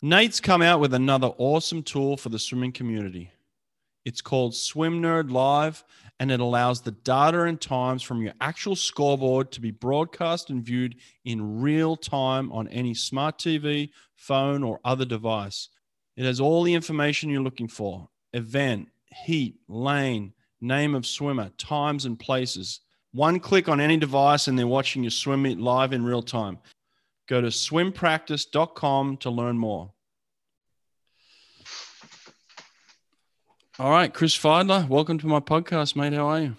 Nate's come out with another awesome tool for the swimming community. It's called Swim Nerd Live, and it allows the data and times from your actual scoreboard to be broadcast and viewed in real time on any smart TV, phone, or other device. It has all the information you're looking for event, heat, lane, name of swimmer, times, and places. One click on any device, and they're watching your swim meet live in real time. Go to swimpractice.com to learn more. All right, Chris Fydler, welcome to my podcast, mate. How are you?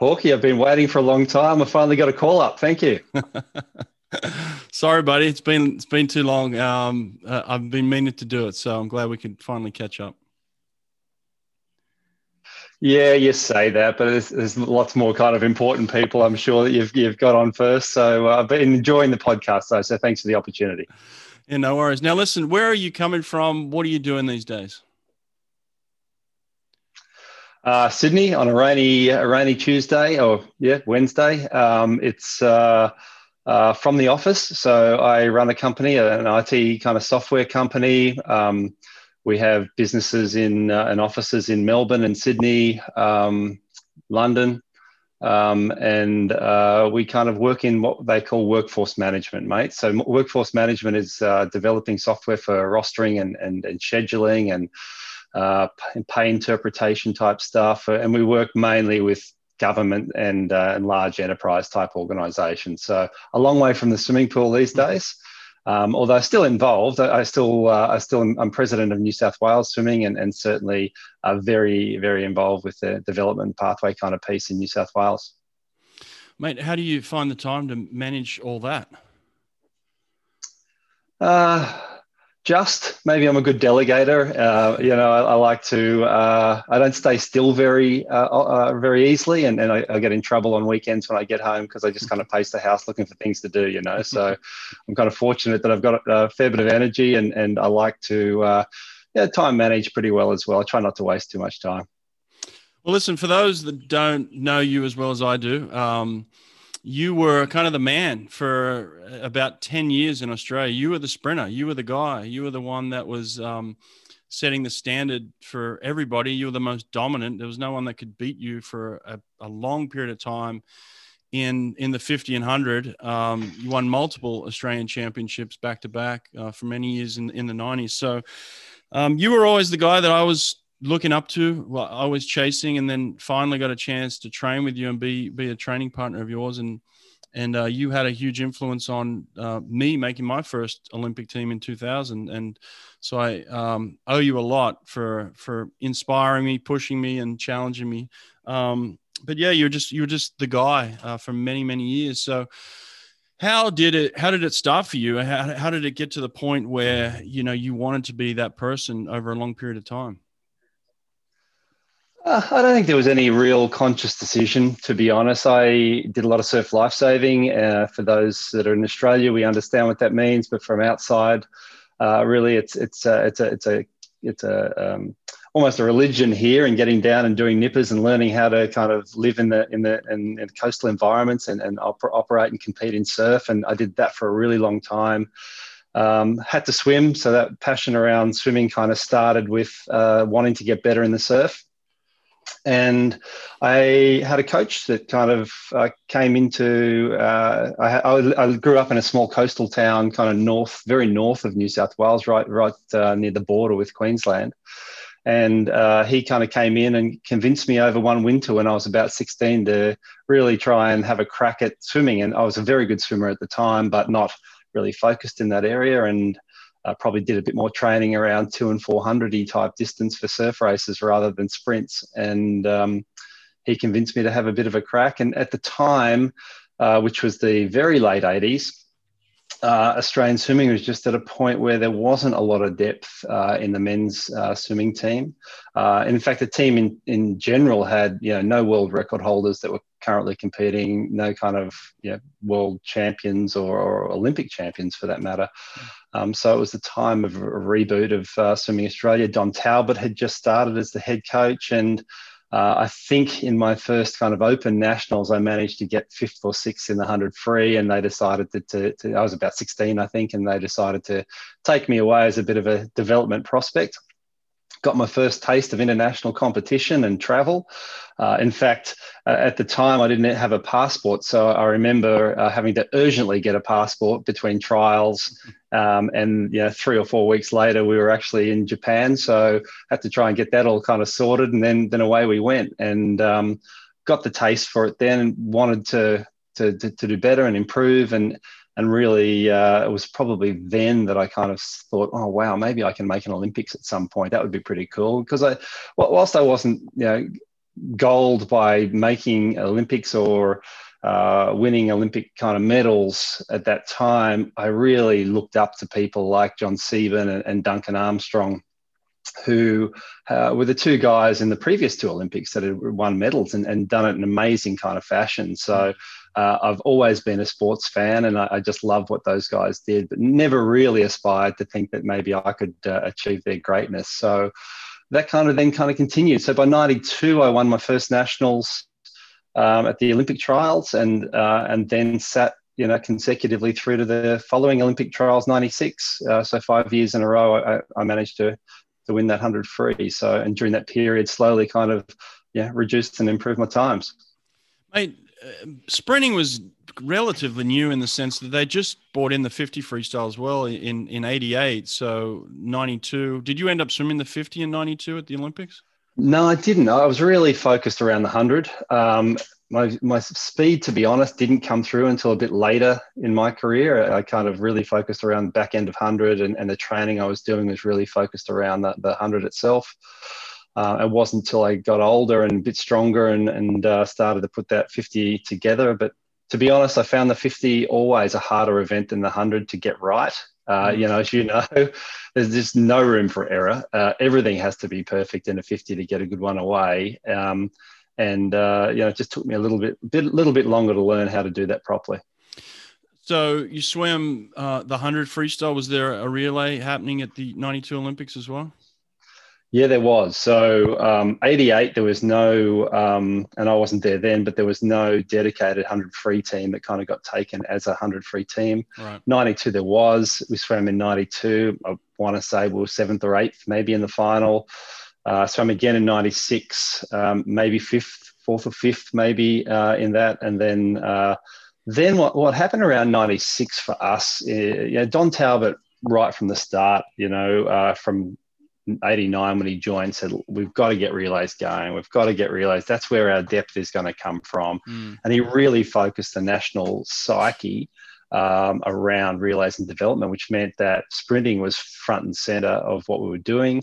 Hawkey, I've been waiting for a long time. I finally got a call up. Thank you. Sorry, buddy. It's been it's been too long. Um, uh, I've been meaning to do it, so I'm glad we could finally catch up. Yeah, you say that, but there's, there's, lots more kind of important people. I'm sure that you've you've got on first. So uh, I've been enjoying the podcast though. So thanks for the opportunity. Yeah, no worries. Now listen, where are you coming from? What are you doing these days? Uh, Sydney on a rainy a rainy Tuesday or yeah Wednesday. Um, it's uh, uh, from the office. So I run a company, an IT kind of software company. Um, we have businesses in uh, and offices in Melbourne and Sydney, um, London, um, and uh, we kind of work in what they call workforce management, mate. So workforce management is uh, developing software for rostering and, and, and scheduling and uh, pay interpretation type stuff, and we work mainly with government and, uh, and large enterprise type organisations. So a long way from the swimming pool these days. Um, although still involved, I, I still uh, I still am, I'm president of New South Wales Swimming and, and certainly uh, very very involved with the development pathway kind of piece in New South Wales. Mate, how do you find the time to manage all that? Uh, just maybe I'm a good delegator. Uh, you know, I, I like to. Uh, I don't stay still very uh, uh very easily, and, and I, I, get in trouble on weekends when I get home because I just kind of pace the house looking for things to do. You know, so I'm kind of fortunate that I've got a fair bit of energy, and and I like to uh, yeah time manage pretty well as well. I try not to waste too much time. Well, listen, for those that don't know you as well as I do. Um, you were kind of the man for about 10 years in Australia. You were the sprinter, you were the guy, you were the one that was um, setting the standard for everybody. You were the most dominant. There was no one that could beat you for a, a long period of time. In, in the 50 and 100, um, you won multiple Australian championships back to back uh, for many years in, in the 90s. So um, you were always the guy that I was looking up to. Well, I was chasing, and then finally got a chance to train with you and be be a training partner of yours. And and uh, you had a huge influence on uh, me making my first Olympic team in 2000. And so I um, owe you a lot for for inspiring me, pushing me, and challenging me. Um, but yeah, you're just you're just the guy uh, for many many years. So how did it how did it start for you how, how did it get to the point where you know you wanted to be that person over a long period of time uh, I don't think there was any real conscious decision, to be honest. I did a lot of surf lifesaving. Uh, for those that are in Australia, we understand what that means, but from outside, uh, really, it's it's uh, it's a it's a it's a um, almost a religion here, and getting down and doing nippers and learning how to kind of live in the in the in, in coastal environments and and oper- operate and compete in surf. And I did that for a really long time. Um, had to swim, so that passion around swimming kind of started with uh, wanting to get better in the surf and I had a coach that kind of uh, came into. Uh, I, I, grew up in a small coastal town, kind of north, very north of New South Wales, right, right uh, near the border with Queensland. And uh, he kind of came in and convinced me over one winter when I was about 16 to really try and have a crack at swimming. And I was a very good swimmer at the time, but not really focused in that area. And uh, probably did a bit more training around two and 400 type distance for surf races rather than sprints. And um, he convinced me to have a bit of a crack. And at the time, uh, which was the very late 80s, uh, Australian swimming was just at a point where there wasn't a lot of depth uh, in the men's uh, swimming team. Uh, in fact, the team in, in general had you know no world record holders that were currently competing, no kind of you know, world champions or, or, Olympic champions for that matter. Um, so it was the time of a reboot of uh, Swimming Australia. Don Talbot had just started as the head coach, and uh, I think in my first kind of open nationals, I managed to get fifth or sixth in the 100 free, and they decided to, to, to, I was about 16, I think, and they decided to take me away as a bit of a development prospect got my first taste of international competition and travel. Uh, in fact, uh, at the time, I didn't have a passport, so I remember uh, having to urgently get a passport between trials. Um, and you know, three or four weeks later, we were actually in Japan, so had to try and get that all kind of sorted, and then then away we went, and um, got the taste for it. Then wanted to to, to, to do better and improve, and and really uh, it was probably then that I kind of thought, oh wow, maybe I can make an Olympics at some point. That would be pretty cool because I, whilst I wasn't you know gold by making Olympics or uh, winning Olympic kind of medals at that time, I really looked up to people like Jon Sieben and, and Duncan Armstrong who uh, were the two guys in the previous two Olympics that had won medals and, and done it in amazing kind of fashion. So uh, I've always been a sports fan and I, I, just love what those guys did, but never really aspired to think that maybe I could uh, achieve their greatness. So that kind of then kind of continued. So by 92, I won my first nationals um, at the Olympic trials and, uh, and then sat you know, consecutively through to the following Olympic trials, 96. Uh, so five years in a row, I, I managed to, to win that 100 free. So, and during that period, slowly kind of, yeah, reduced and improved my times. Mate, sprinting was relatively new in the sense that they just brought in the 50 freestyle as well in in 88 so 92 did you end up swimming the 50 in 92 at the olympics no i didn't i was really focused around the 100 um, my, my speed to be honest didn't come through until a bit later in my career i kind of really focused around the back end of 100 and, and the training i was doing was really focused around the, the 100 itself uh, it wasn't until I got older and a bit stronger and, and uh, started to put that 50 together. But to be honest, I found the 50 always a harder event than the 100 to get right. Uh, mm. you know, as you know, there's just no room for error. Uh, everything has to be perfect in a 50 to get a good one away. Um, and uh, you know, it just took me a little bit, bit, little bit longer to learn how to do that properly. So you swam uh, the 100 freestyle. Was there a relay happening at the 92 Olympics as well? Yeah, there was. So, um, 88, there was no, um, and I wasn't there then, but there was no dedicated 100 free team that kind of got taken as a 100 free team. Right. 92, there was. We swam in 92. I want to say we were seventh or eighth, maybe in the final. Uh, swam again in 96, um, maybe fifth, fourth or fifth, maybe uh, in that. And then, uh, then what, what happened around 96 for us, uh, you know, Don Talbot, right from the start, you know, uh, from 89 when he joined said we've got to get relays going we've got to get relays that's where our depth is going to come from mm. and he really focused the national psyche um, around relays and development which meant that sprinting was front and center of what we were doing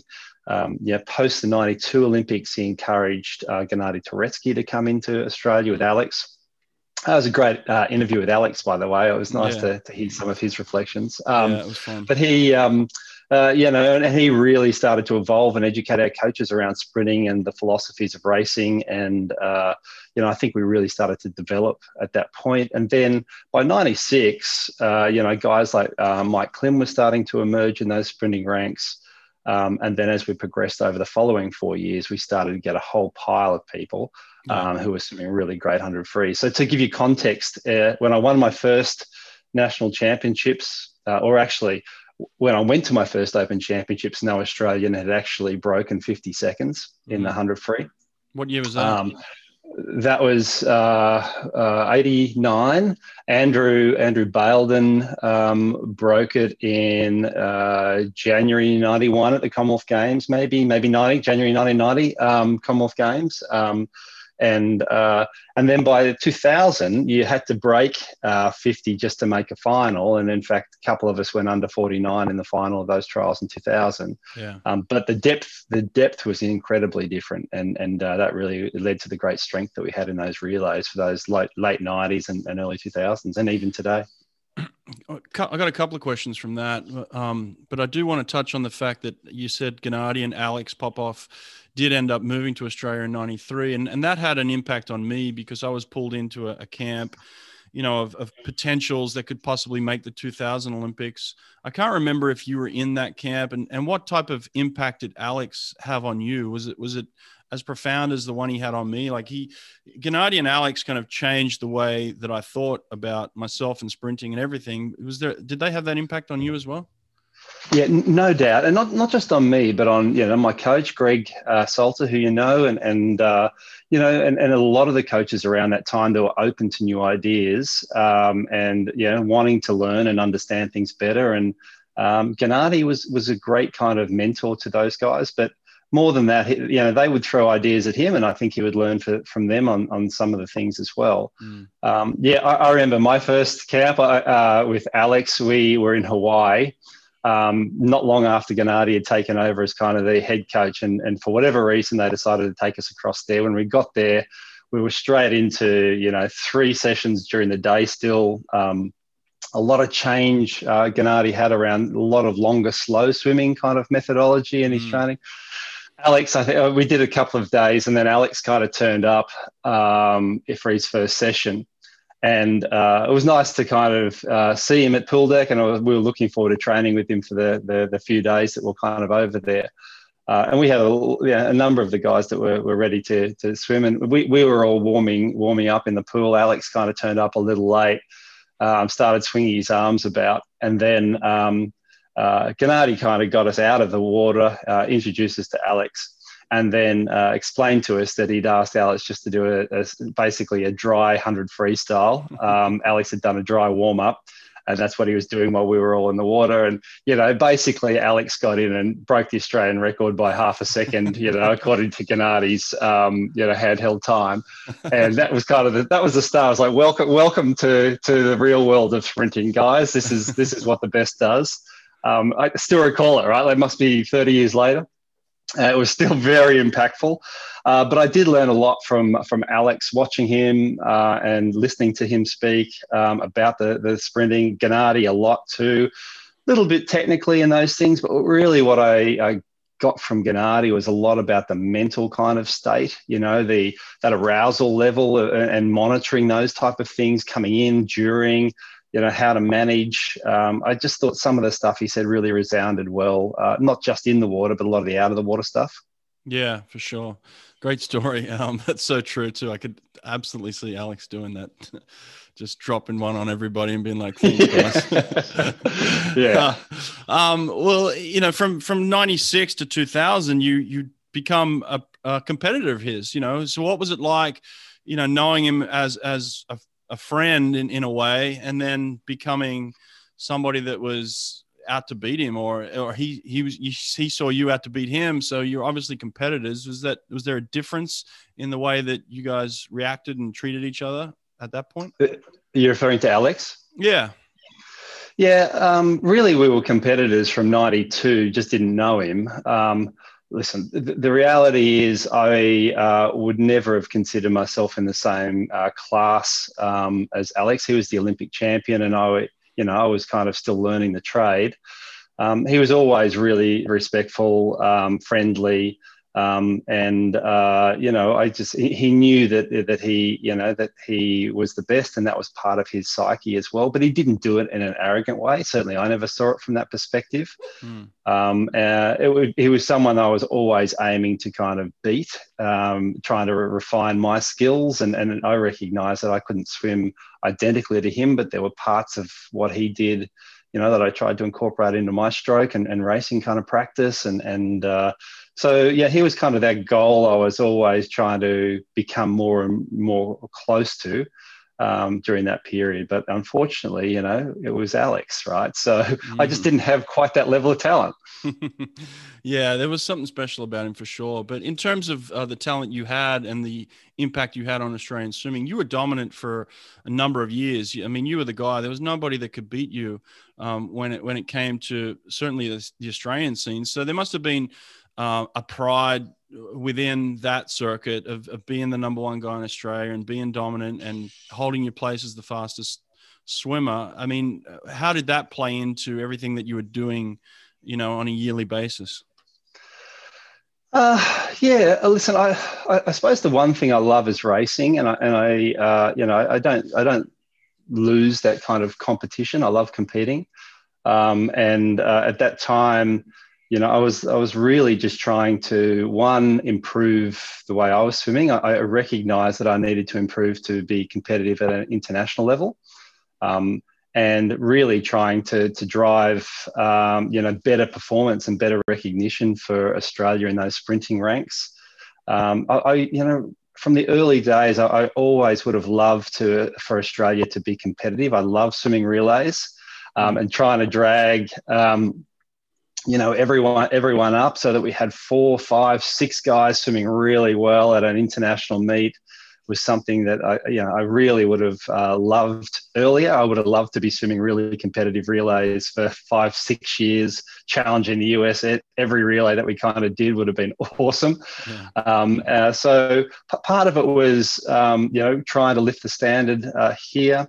um, yeah, post the 92 Olympics, he encouraged uh, Gennady Touretski to come into Australia with Alex. That was a great uh, interview with Alex, by the way. It was nice yeah. to, to, hear some of his reflections. Um, yeah, it was fun. But he, um, uh, you know, and he really started to evolve and educate our coaches around sprinting and the philosophies of racing. And, uh, you know, I think we really started to develop at that point. And then by 96, uh, you know, guys like uh, Mike Klim was starting to emerge in those sprinting ranks. Um, and then as we progressed over the following four years, we started to get a whole pile of people um, who were swimming really great 100 free. So to give you context, uh, when I won my first national championships, uh, or actually when I went to my first Open Championships, no Australian had actually broken 50 seconds in the 100 free. What year was that? Um, that was uh, uh, 89. Andrew Andrew Baildon um, broke it in uh, January 91 at the Commonwealth Games, maybe, maybe 90, January 1990 um, Commonwealth Games. Um, and uh, and then by 2000 you had to break uh, 50 just to make a final. And in fact a couple of us went under 49 in the final of those trials in 2000 yeah. Um, but the depth the depth was incredibly different. And and uh, that really led to the great strength that we had in those relays for those late late 90s and, and early 2000s and even today I got a couple of questions from that, um, but I do want to touch on the fact that you said Gennady and Alex Popov did end up moving to Australia in '93, and and that had an impact on me because I was pulled into a, a camp, you know, of, of, potentials that could possibly make the 2000 Olympics. I can't remember if you were in that camp, and and what type of impact did Alex have on you? Was it was it as profound as the one he had on me. Like he, Gennady and Alex kind of changed the way that I thought about myself and sprinting and everything. Was there? Did they have that impact on you as well? Yeah, no doubt, and not not just on me, but on you know my coach Greg uh, Salter, who you know, and and uh, you know, and, and a lot of the coaches around that time that were open to new ideas um, and you know wanting to learn and understand things better. And um, Gennady was was a great kind of mentor to those guys, but more than that, you know, they would throw ideas at him, and I think he would learn for, from them on, on some of the things as well. Mm. Um, yeah, I, I, remember my first camp uh, with Alex. We were in Hawaii, um, not long after Gennady had taken over as kind of the head coach. And, and for whatever reason, they decided to take us across there. When we got there, we were straight into, you know, three sessions during the day still. Um, a lot of change uh, Gennady had around a lot of longer, slow swimming kind of methodology in his mm. training. Alex, I think uh, we did a couple of days, and then Alex kind of turned up um, for his first session and uh, it was nice to kind of uh, see him at pool deck, and was, we were looking forward to training with him for the, the, the few days that we're kind of over there. Uh, and we had a, yeah, a, number of the guys that were, were ready to, to swim, and we, we were all warming warming up in the pool. Alex kind of turned up a little late, um, started swinging his arms about, and then um, uh, Gennady kind of got us out of the water, uh, introduced us to Alex and then uh, explained to us that he'd asked Alex just to do a, a basically a dry 100 freestyle. Um, Alex had done a dry warm up. And that's what he was doing while we were all in the water. And, you know, basically Alex got in and broke the Australian record by half a second, you know, according to Gennady's, um, you know, handheld time. And that was kind of the, that was the start. I was like, welcome, welcome to, to the real world of sprinting, guys. This is, this is what the best does. Um, I still recall it, right? It must be 30 years later. Uh, it was still very impactful, uh, but I did learn a lot from from Alex, watching him uh, and listening to him speak um, about the the sprinting. Gennady a lot too, a little bit technically in those things, but really what I, I got from Gennady was a lot about the mental kind of state, you know, the that arousal level uh, and monitoring those type of things coming in during you know how to manage. Um, I just thought some of the stuff he said really resounded well, uh, not just in the water, but a lot of the out of the water stuff. Yeah, for sure. Great story. Um, that's so true too. I could absolutely see Alex doing that, just dropping one on everybody and being like, "Thanks, guys." yeah. Uh, um, well, you know, from from '96 to 2000, you you become a, a competitor of his. You know, so what was it like? You know, knowing him as as a a friend in, in a way and then becoming somebody that was out to beat him or or he he was he saw you out to beat him. So you're obviously competitors. Was that was there a difference in the way that you guys reacted and treated each other at that point? Uh, you're referring to alex? Yeah. Yeah um, really we were competitors from 92 just didn't know him. Um, listen, the, the, reality is I uh, would never have considered myself in the same uh, class um, as Alex. He was the Olympic champion, and I, you know, I was kind of still learning the trade. Um, he was always really respectful, um, friendly. Um, and uh, you know, I just he, he, knew that that he you know that he was the best, and that was part of his psyche as well. But he didn't do it in an arrogant way. Certainly, I never saw it from that perspective. Mm. Um, uh, it he was someone I was always aiming to kind of beat, um, trying to re- refine my skills, and and I recognised that I couldn't swim identically to him, but there were parts of what he did you know that I tried to incorporate into my stroke and, and racing kind of practice and and uh, so yeah, he was kind of that goal I was always trying to become more and more close to um, during that period. But unfortunately, you know, it was Alex, right? So mm. I just mm. didn't have quite that level of talent. yeah, there was something special about him for sure. But in terms of uh, the talent you had and the impact you had on Australian swimming, you were dominant for a number of years. I mean, you were the guy. There was nobody that could beat you um, when it when it came to certainly the, the Australian scene. So there must have been uh, a pride within that circuit of, of being the number one guy in Australia and being dominant and holding your place as the fastest swimmer. I mean, how did that play into everything that you were doing, you know, on a yearly basis? Uh, yeah, uh, listen, I, I, I, suppose the one thing I love is racing, and I, and I, uh, you know, I don't, I don't lose that kind of competition. I love competing, um, and uh, at that time, you know, I was I was really just trying to one improve the way I was swimming. I, I recognized that I needed to improve to be competitive at an international level, um, and really trying to to drive um, you know better performance and better recognition for Australia in those sprinting ranks. Um, I, I, you know from the early days, I, I, always would have loved to for Australia to be competitive. I love swimming relays um, and trying to drag um, you know everyone everyone up so that we had four five six guys swimming really well at an international meet was something that I, you know, I really would have uh, loved earlier. I would have loved to be swimming really competitive relays for five, six years, challenging the US. Every relay that we kind of did would have been awesome. Yeah. Um, uh, so p- part of it was, um, you know, trying to lift the standard uh, here.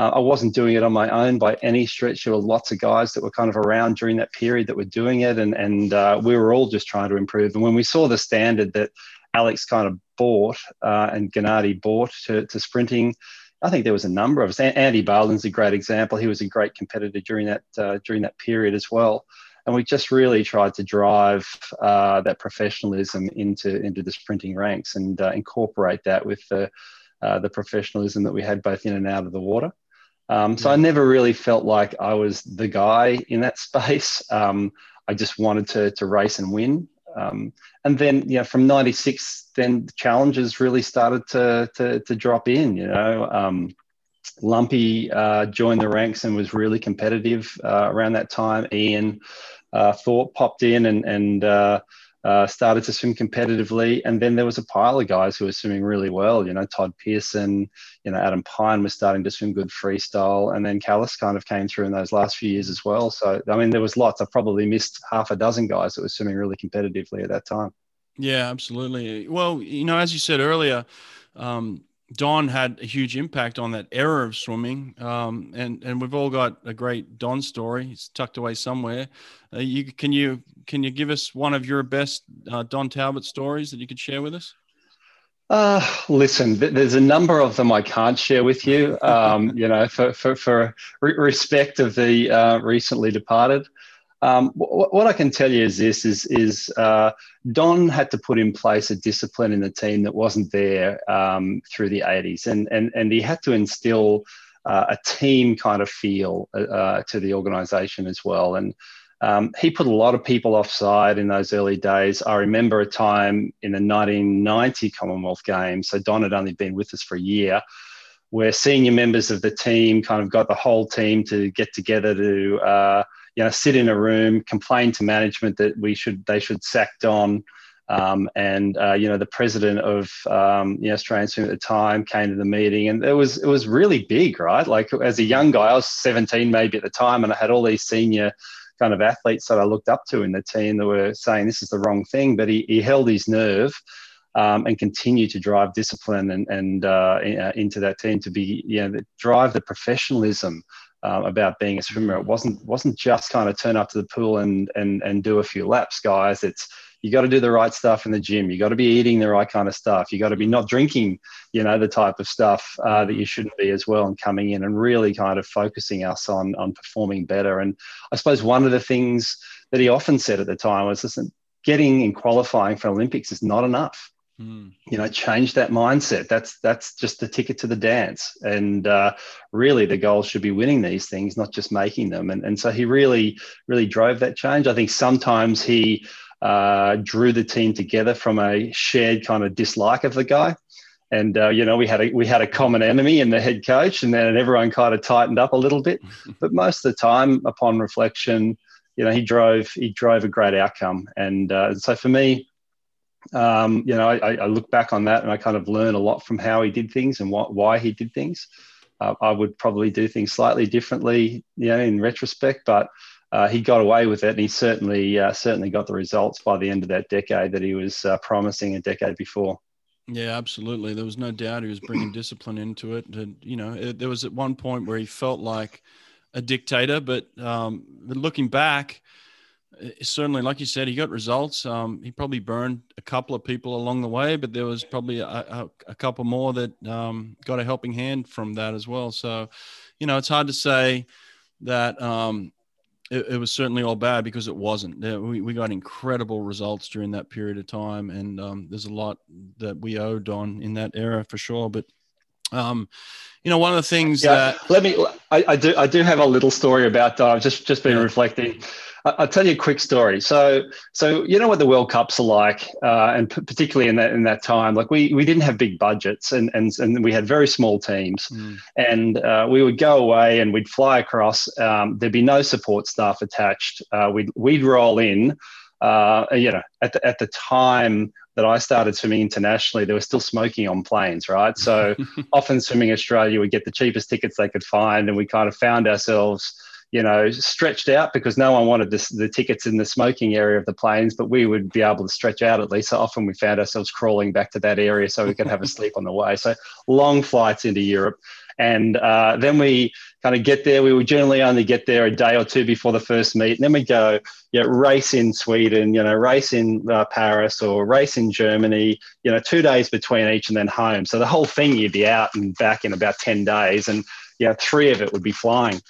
Uh, I wasn't doing it on my own by any stretch. There were lots of guys that were kind of around during that period that were doing it, and and uh, we were all just trying to improve. And when we saw the standard that Alex kind of bought uh, and Gennady bought to, to sprinting, I think there was a number of us. Andy Baildon's a great example. He was a great competitor during that uh, during that period as well. And we just really tried to drive uh, that professionalism into into the sprinting ranks and uh, incorporate that with the uh, the professionalism that we had both in and out of the water. Um, so I never really felt like I was the guy in that space. Um, I just wanted to, to race and win. Um, and then, you know, from 96, then the challenges really started to, to, to drop in, you know. Um, Lumpy uh, joined the ranks and was really competitive uh, around that time. Ian uh, Thorpe popped in and, and uh, started to swim competitively. And then there was a pile of guys who were swimming really well. You know, Todd Pearson, you know, Adam Pine was starting to swim good freestyle. And then Callus kind of came through in those last few years as well. So, I mean, there was lots. I probably missed half a dozen guys that were swimming really competitively at that time. Yeah, absolutely. Well, you know, as you said earlier, um, Don had a huge impact on that era of swimming, um, and and we've all got a great Don story. It's tucked away somewhere. Uh, you can you can you give us one of your best uh, Don Talbot stories that you could share with us? Uh, listen, there's a number of them I can't share with you. Um, you know, for for, for respect of the uh, recently departed. Um, what, what, I can tell you is this: is is uh, Don had to put in place a discipline in the team that wasn't there um, through the '80s, and and and he had to instill uh, a team kind of feel uh, to the organisation as well. And um, he put a lot of people offside in those early days. I remember a time in the 1990 Commonwealth Games. So Don had only been with us for a year where senior members of the team kind of got the whole team to get together to uh, you know, sit in a room, complain to management that we should they should sack Don. Um, and uh, you know, the president of um, you Australian Swim at the time came to the meeting, and it was it was really big, right? Like as a young guy, I was 17 maybe at the time, and I had all these senior kind of athletes that I looked up to in the team that were saying this is the wrong thing, but he, he held his nerve. Um, and continue to drive discipline and, and uh, uh into that team to be, you know, drive the professionalism um, about being a swimmer. It wasn't wasn't just kind of turn up to the pool and and and do a few laps, guys. It's you got to do the right stuff in the gym. You got to be eating the right kind of stuff. You got to be not drinking, you know, the type of stuff uh, that you shouldn't be as well, and coming in and really kind of focusing us on on performing better. And I suppose one of the things that he often said at the time was, listen, getting and qualifying for Olympics is not enough. Mm. You know, change that mindset. That's that's just the ticket to the dance. And uh, really, the goal should be winning these things, not just making them. And and so he really really drove that change. I think sometimes he uh, drew the team together from a shared kind of dislike of the guy. And uh, you know, we had a we had a common enemy in the head coach, and then everyone kind of tightened up a little bit. but most of the time, upon reflection, you know, he drove he drove a great outcome. And uh, so for me, um, you know, I, I, look back on that and I kind of learn a lot from how he did things and what, why he did things. Uh, I would probably do things slightly differently, you know, in retrospect, but uh, he got away with it, and he certainly uh, certainly got the results by the end of that decade that he was uh, promising a decade before. Yeah, absolutely. There was no doubt he was bringing discipline into it. And, you know, it, there was at one point where he felt like a dictator, but um, looking back, certainly, like you said, he got results. Um, he probably burned a couple of people along the way, but there was probably a, a, a couple more that um, got a helping hand from that as well. So, you know, it's hard to say that um, it, it, was certainly all bad because it wasn't. We, we got incredible results during that period of time, and um, there's a lot that we owe Don in that era for sure. But um, you know, one of the things yeah, that let me, I, I, do, I do have a little story about that. I've just just been yeah. reflecting. I'll tell you a quick story. So, so you know what the World Cups are like, uh, and p- particularly in that in that time, like we we didn't have big budgets, and and and we had very small teams, mm. and uh, we would go away and we'd fly across. Um, there'd be no support staff attached. Uh, we'd we'd roll in. Uh, you know, at the, at the time that I started swimming internationally, they were still smoking on planes, right? So often swimming Australia, we get the cheapest tickets they could find, and we kind of found ourselves you know, stretched out because no one wanted this, the tickets in the smoking area of the planes, but we would be able to stretch out at least. So often we found ourselves crawling back to that area so we could have a sleep on the way. So long flights into Europe. And uh, then we kind of get there. We would generally only get there a day or two before the first meet. And then we go, yeah, race in Sweden, you know, race in uh, Paris or race in Germany, you know, two days between each and then home. So the whole thing, you'd be out and back in about 10 days. And, yeah, three of it would be flying.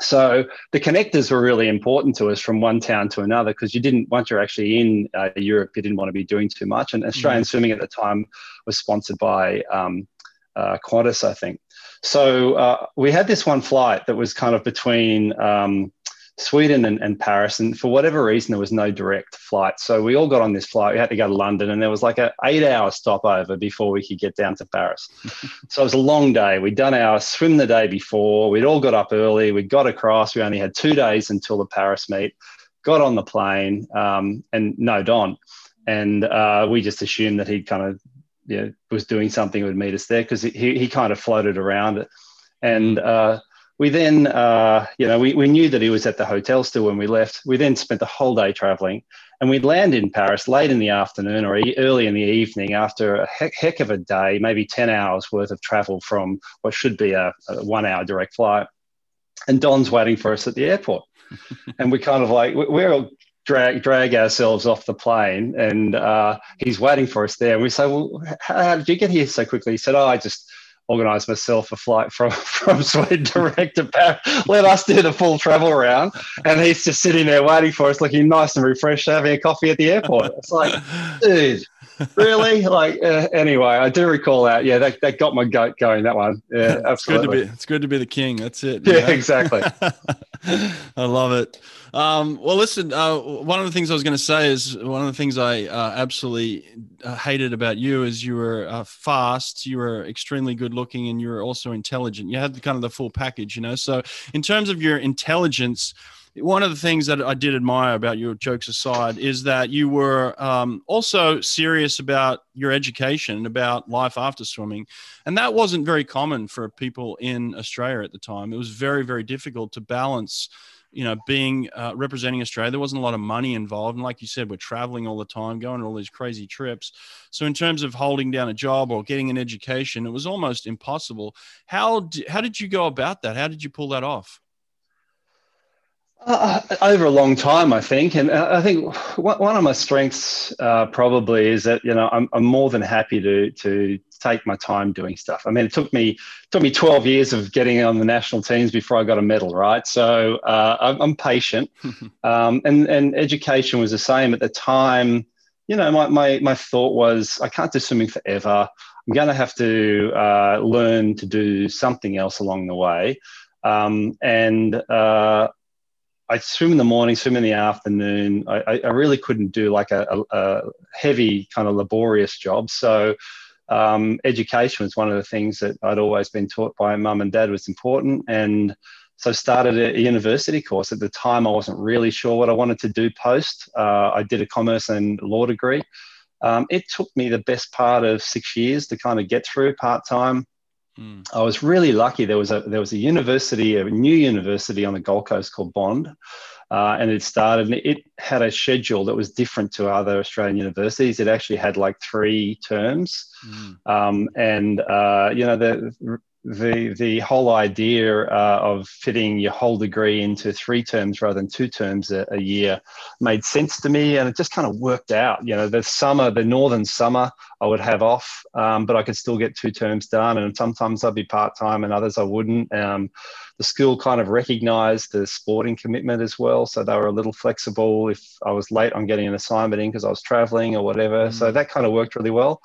So the connectors were really important to us from one town to another because you didn't, once you're actually in uh, Europe, you didn't want to be doing too much. And Australian mm. swimming at the time was sponsored by um, uh, Qantas, I think. So uh, we had this one flight that was kind of between um, Sweden and, and, Paris. And for whatever reason, there was no direct flight. So we all got on this flight. We had to go to London, and there was like an eight hour stopover before we could get down to Paris. so it was a long day. We'd done our swim the day before. We'd all got up early. We'd got across. We only had two days until the Paris meet. Got on the plane, um, and no Don. And uh, we just assumed that he'd kind of you know, was doing something would meet us there because he, he kind of floated around it. And uh, we then, uh, you know, we, we knew that he was at the hotel still when we left. We then spent the whole day traveling and we'd land in Paris late in the afternoon or early in the evening after a heck, heck of a day, maybe 10 hours worth of travel from what should be a, a one hour direct flight. And Don's waiting for us at the airport. and we're kind of like, we're all drag drag ourselves off the plane, and uh, he's waiting for us there. And we say, "Well, how, how, did you get here so quickly?" He said, "Oh, I just organise myself a flight from from Sweden direct to Paris. Let us do the full travel around, and he's just sitting there waiting for us, looking nice and refreshed, having a coffee at the airport. It's like, dude. Really? Like uh, anyway, I do recall that. Yeah, that, that got my goat going. That one. Yeah, absolutely. It's good to be. It's good to be the king. That's it. Yeah, exactly. I love it. Um, well, listen, uh, one of the things I was going to say is one of the things I uh, absolutely uh, hated about you is you were uh, fast, you were extremely good looking, and you were also intelligent. You had the, kind of the full package, you know. So, in terms of your intelligence, one of the things that I did admire about your jokes aside is that you were um, also serious about your education, and about life after swimming. And that wasn't very common for people in Australia at the time. It was very, very difficult to balance you know, being uh, representing Australia, there wasn't a lot of money involved, and like you said, we're traveling all the time, going on all these crazy trips. So, in terms of holding down a job or getting an education, it was almost impossible. How d- how did you go about that? How did you pull that off? Uh, over a long time, I think, and uh, I think one of my strengths uh, probably is that you know I'm, I'm more than happy to to take my time doing stuff. I mean, it took me took me 12 years of getting on the national teams before I got a medal, right? So uh, I'm, I'm, patient, um, and and education was the same at the time. You know, my my my thought was I can't do swimming forever. I'm going to have to uh, learn to do something else along the way, um, and uh, I swim in the morning, swim in the afternoon. I, I really couldn't do like a, a, heavy kind of laborious job. So um, education was one of the things that I'd always been taught by mum and dad was important. And so started a, university course. At the time, I wasn't really sure what I wanted to do post. Uh, I did a commerce and law degree. Um, it took me the best part of six years to kind of get through part time. Mm. I was really lucky. There was a there was a university, a new university on the Gold Coast called Bond, uh, and it started. And it had a schedule that was different to other Australian universities. It actually had like three terms, mm. um, and uh, you know the the the whole idea uh, of fitting your whole degree into three terms rather than two terms a, a, year made sense to me, and it just kind of worked out. You know, the summer, the northern summer, I would have off, um, but I could still get two terms done, and sometimes I'd be part time, and others I wouldn't. Um, the school kind of recognised the sporting commitment as well, so they were a little flexible if I was late on getting an assignment in because I was travelling or whatever. Mm. So that kind of worked really well.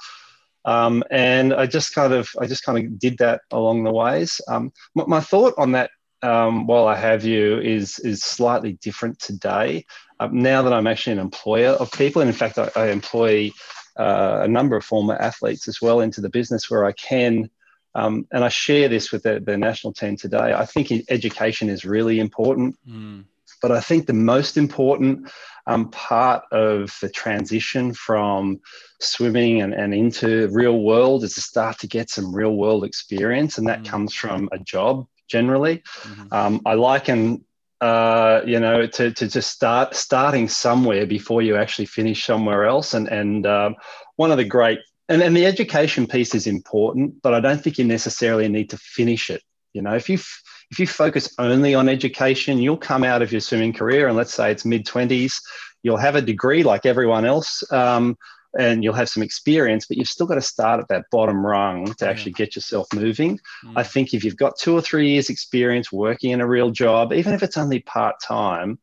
Um, and I just kind of I just kind of did that along the ways. Um, my, my, thought on that um, while I have you is is slightly different today. Um, now that I'm actually an employer of people, and in fact I, I employ uh, a number of former athletes as well into the business where I can. Um, and I share this with the, the, national team today. I think education is really important, mm. But I think the most important um, part of the transition from swimming and, and into real world is to start to get some real world experience, and that mm comes from a job generally. Mm-hmm. Um, I liken uh, you know, to, to just start starting somewhere before you actually finish somewhere else. And and um, one of the great and, and the education piece is important, but I don't think you necessarily need to finish it. You know, if you if you focus only on education, you'll come out of your swimming career, and let's say it's mid twenties, you'll have a degree like everyone else. Um, and you'll have some experience, but you've still got to start at that bottom rung to actually get yourself moving. Mm. I think if you've got two or three years experience working in a real job, even if it's only part time,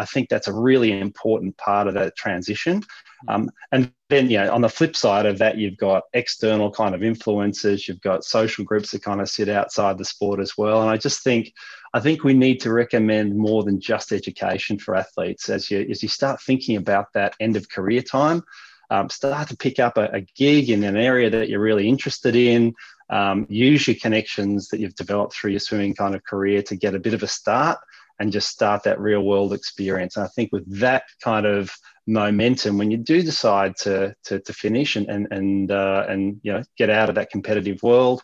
I think that's a really important part of that transition. Mm. Um, and then, you know, on the flip side of that, you've got external kind of influences, you've got social groups that kind of sit outside the sport as well. And I just think, I think we need to recommend more than just education for athletes as you as you start thinking about that end of career time um, start to pick up a, a, gig in an area that you're really interested in. Um, use your connections that you've developed through your swimming kind of career to get a bit of a start and just start that real world experience. And I think with that kind of momentum, when you do decide to, to, to finish and, and, and, uh, and you know, get out of that competitive world,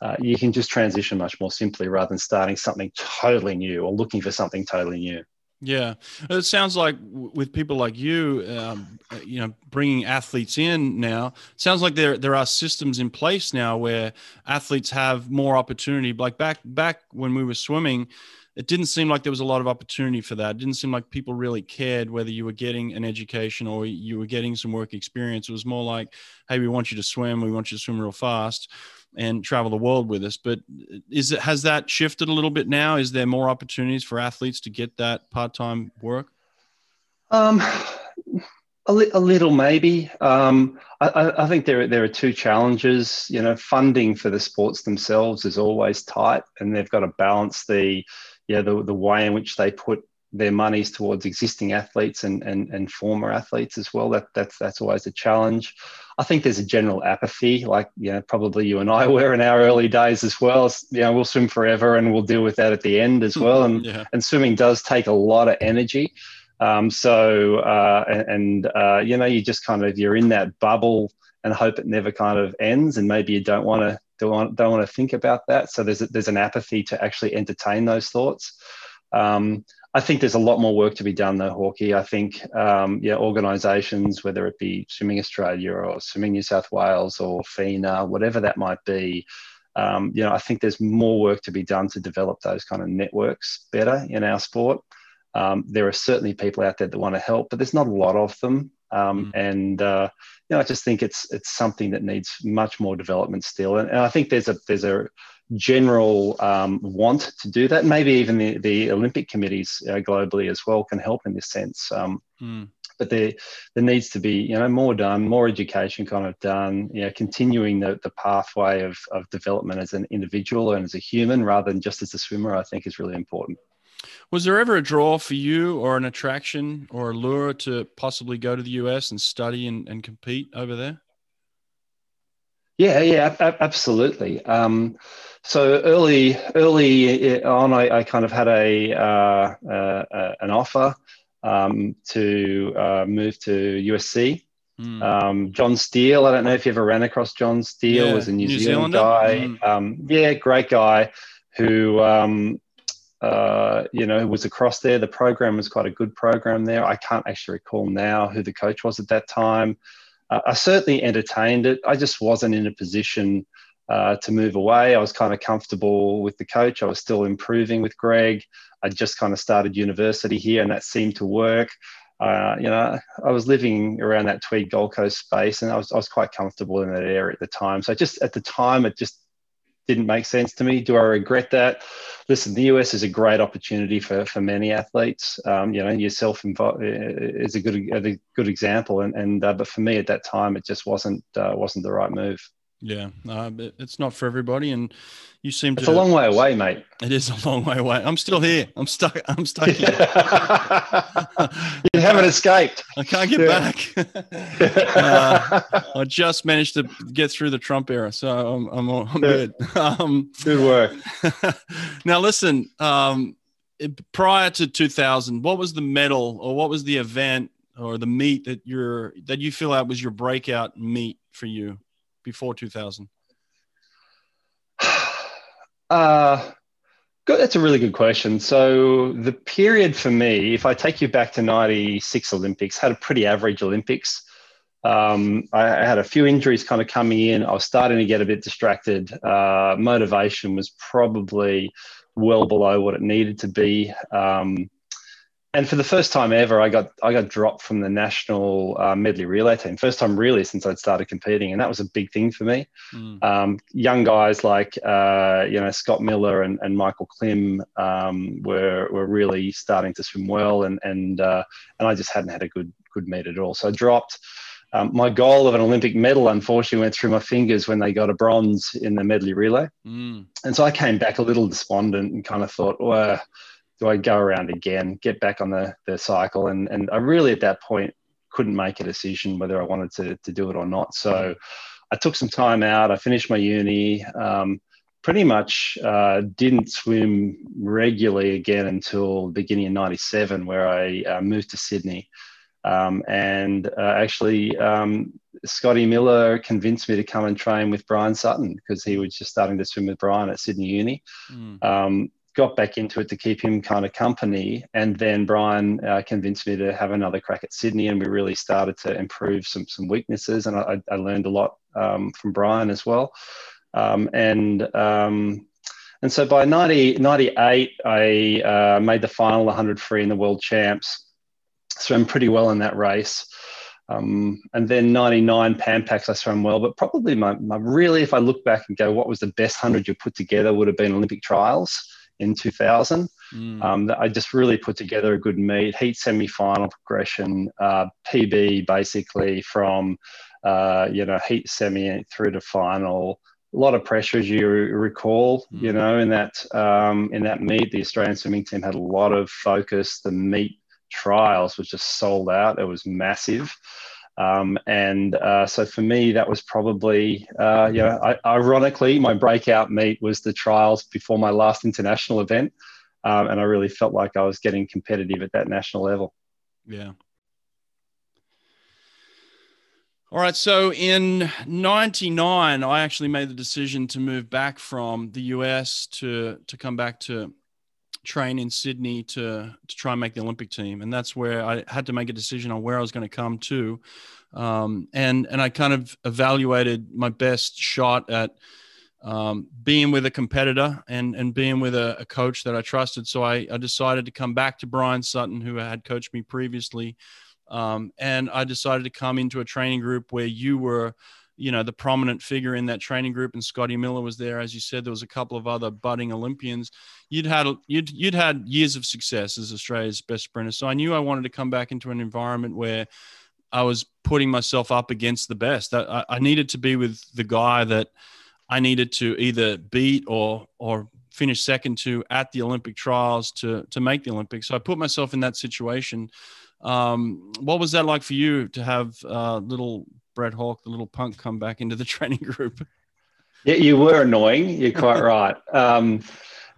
uh, you can just transition much more simply rather than starting something totally new or looking for something totally new. Yeah, it sounds like with people like you, um, you know, bringing athletes in now. Sounds like there there are systems in place now where athletes have more opportunity. Like back back when we were swimming, it didn't seem like there was a lot of opportunity for that. It didn't seem like people really cared whether you were getting an education or you were getting some work experience. It was more like, hey, we want you to swim, we want you to swim real fast and travel the world with us. But is it has that shifted a little bit now? Is there more opportunities for athletes to get that part time work? Um, a, li- a little maybe. Um, I, I, think there are, there are two challenges. You know, funding for the sports themselves is always tight, and they've got to balance the yeah the the way in which they put their monies towards existing athletes and, and, and former athletes as well. That that's that's always a challenge. I think there's a general apathy, like you know, probably you and I were in our early days as well. You know, we'll swim forever and we'll deal with that at the end as well. And yeah. and swimming does take a lot of energy. Um, so uh, and, and uh, you know, you just kind of you're in that bubble and hope it never kind of ends. And maybe you don't want to don't want, don't want to think about that. So there's a, there's an apathy to actually entertain those thoughts. Um, I think there's a lot more work to be done though, Hawkey. I think um, yeah, organisations, whether it be Swimming Australia or Swimming New South Wales or FINA, whatever that might be, um, you know, I think there's more work to be done to develop those kind of networks better in our sport. Um, there are certainly people out there that want to help, but there's not a lot of them. Um, mm. And uh, you know, I just think it's it's something that needs much more development still. And, and I think there's a there's a general um, want to do that. Maybe even the, the Olympic committees uh, globally as well can help in this sense. Um, mm. But there, there needs to be, you know, more done, more education kind of done, you know, continuing the, the pathway of, of development as an individual and as a human rather than just as a swimmer, I think is really important. Was there ever a draw for you or an attraction or a lure to possibly go to the US and study and, and compete over there? Yeah, yeah, absolutely. Um, so early, early on, I, I kind of had a uh, uh, uh, an offer um, to uh, move to USC. Mm. Um, John Steel, I don't know if you ever ran across John Steel, yeah. was a New, New Zealand guy. Mm. Um, yeah, great guy who um, uh, you know, was across there. The program was quite a good program there. I can't actually recall now who the coach was at that time. Uh, I certainly entertained it. I just wasn't in a position uh, to move away. I was kind of comfortable with the coach. I was still improving with Greg. I just kind of started university here, and that seemed to work. Uh, you know, I was living around that Tweed Gold Coast space, and I was I was quite comfortable in that area at the time. So just at the time, it just didn't make sense to me. Do I regret that? Listen, the US is a great opportunity for, for many athletes. Um, you know, yourself is a good a good example, and and uh, but for me at that time, it just wasn't uh, wasn't the right move. Yeah, uh, it's not for everybody, and you seem it's to. It's a long way away, mate. It is a long way away. I'm still here. I'm stuck. I'm stuck here. you haven't escaped. I can't get yeah. back. uh, I just managed to get through the Trump era, so I'm I'm, I'm good. Um, good work. now, listen. Um, prior to 2000, what was the medal, or what was the event, or the meet that you're that you feel out was your breakout meet for you? Before 2000? Uh, good. That's a really good question. So the period for me, if I take you back to 96 Olympics, had a pretty average Olympics. Um, I, I, had a few injuries kind of coming in. I was starting to get a bit distracted. Uh, motivation was probably well below what it needed to be. Um, and for the first time ever, I got I got dropped from the national uh, medley relay team. First time really since I'd started competing, and that was a big thing for me. Mm. Um, young guys like uh, you know Scott Miller and, and Michael Klim um, were were really starting to swim well, and and uh, and I just hadn't had a good good meet at all. So I dropped. Um, my goal of an Olympic medal, unfortunately, went through my fingers when they got a bronze in the medley relay, mm. and so I came back a little despondent and kind of thought, well do I go around again, get back on the, the cycle? And, and I really, at that point, couldn't make a decision whether I wanted to, to do it or not. So I took some time out. I finished my uni. Um, pretty much uh, didn't swim regularly again until the beginning of 97, where I uh, moved to Sydney. Um, and uh, actually, um, Scotty Miller convinced me to come and train with Brian Sutton because he was just starting to swim with Brian at Sydney Uni. Mm. Um, got back into it to keep him kind of company. And then Brian uh, convinced me to have another crack at Sydney, and we really started to improve some some weaknesses. And I, I learned a lot um, from Brian as well. Um, and um, and so by 90, 98, I uh, made the final 100 free in the world champs. Swam pretty well in that race. Um, and then 99 Pan Pacs, I swam well, but probably my, my really, if I look back and go, what was the best 100 you put together would have been Olympic trials in 2000. Mm. Um, I just really put together a good meet, heat semi final progression, uh, PB basically from uh, you know heat semi through to final. A lot of pressure, as you recall, mm. you know, in that um, in that meet, the Australian swimming team had a lot of focus. The meet trials was just sold out. It was massive. Um, and uh, so for me, that was probably, uh, you know, I, ironically, my breakout meet was the trials before my last international event. Um, and I really felt like I was getting competitive at that national level. Yeah. All right. So in 99, I actually made the decision to move back from the US to, to come back to train in Sydney to to try and make the Olympic team, and that's where I had to make a decision on where I was going to come to, um, and and I kind of evaluated my best shot at um, being with a competitor and and being with a, a coach that I trusted. So I, I, decided to come back to Brian Sutton, who had coached me previously, um, and I decided to come into a training group where you were you know the prominent figure in that training group and Scotty Miller was there as you said there was a couple of other budding Olympians. You'd had you'd you'd had years of success as Australia's best sprinter so I knew I wanted to come back into an environment where I was putting myself up against the best. I, I needed to be with the guy that I needed to either beat or or finish second to at the Olympic trials to to make the Olympics. So I put myself in that situation. Um, what was that like for you to have uh, little Brett Hawke, the little punk, come back into the training group. Yeah, you were annoying. You're quite right. Um,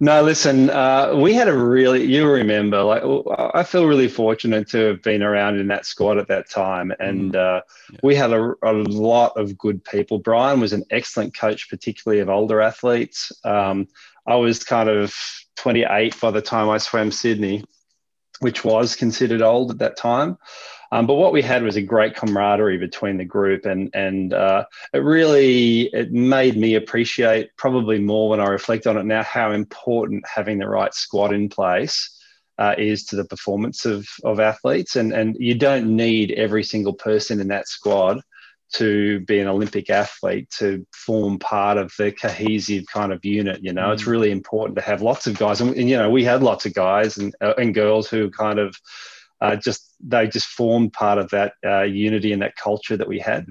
no, listen, uh, we had a really, you remember, like, I feel really fortunate to have been around in that squad at that time. And mm. uh, yeah. we had a, a, lot of good people. Brian was an excellent coach, particularly of older athletes. Um, I was kind of 28 by the time I swam Sydney, which was considered old at that time. Um, but what we had was a great camaraderie between the group, and and uh, it really it made me appreciate probably more when I reflect on it now how important having the right squad in place. Uh, is to the performance of, of athletes and, and you don't need every single person in that squad to be an Olympic athlete to form part of the cohesive kind of unit. You know, mm. it's really important to have lots of guys, and, and, you know, we had lots of guys and uh, and girls who kind of uh, just they just formed part of that uh, unity and that culture that we had.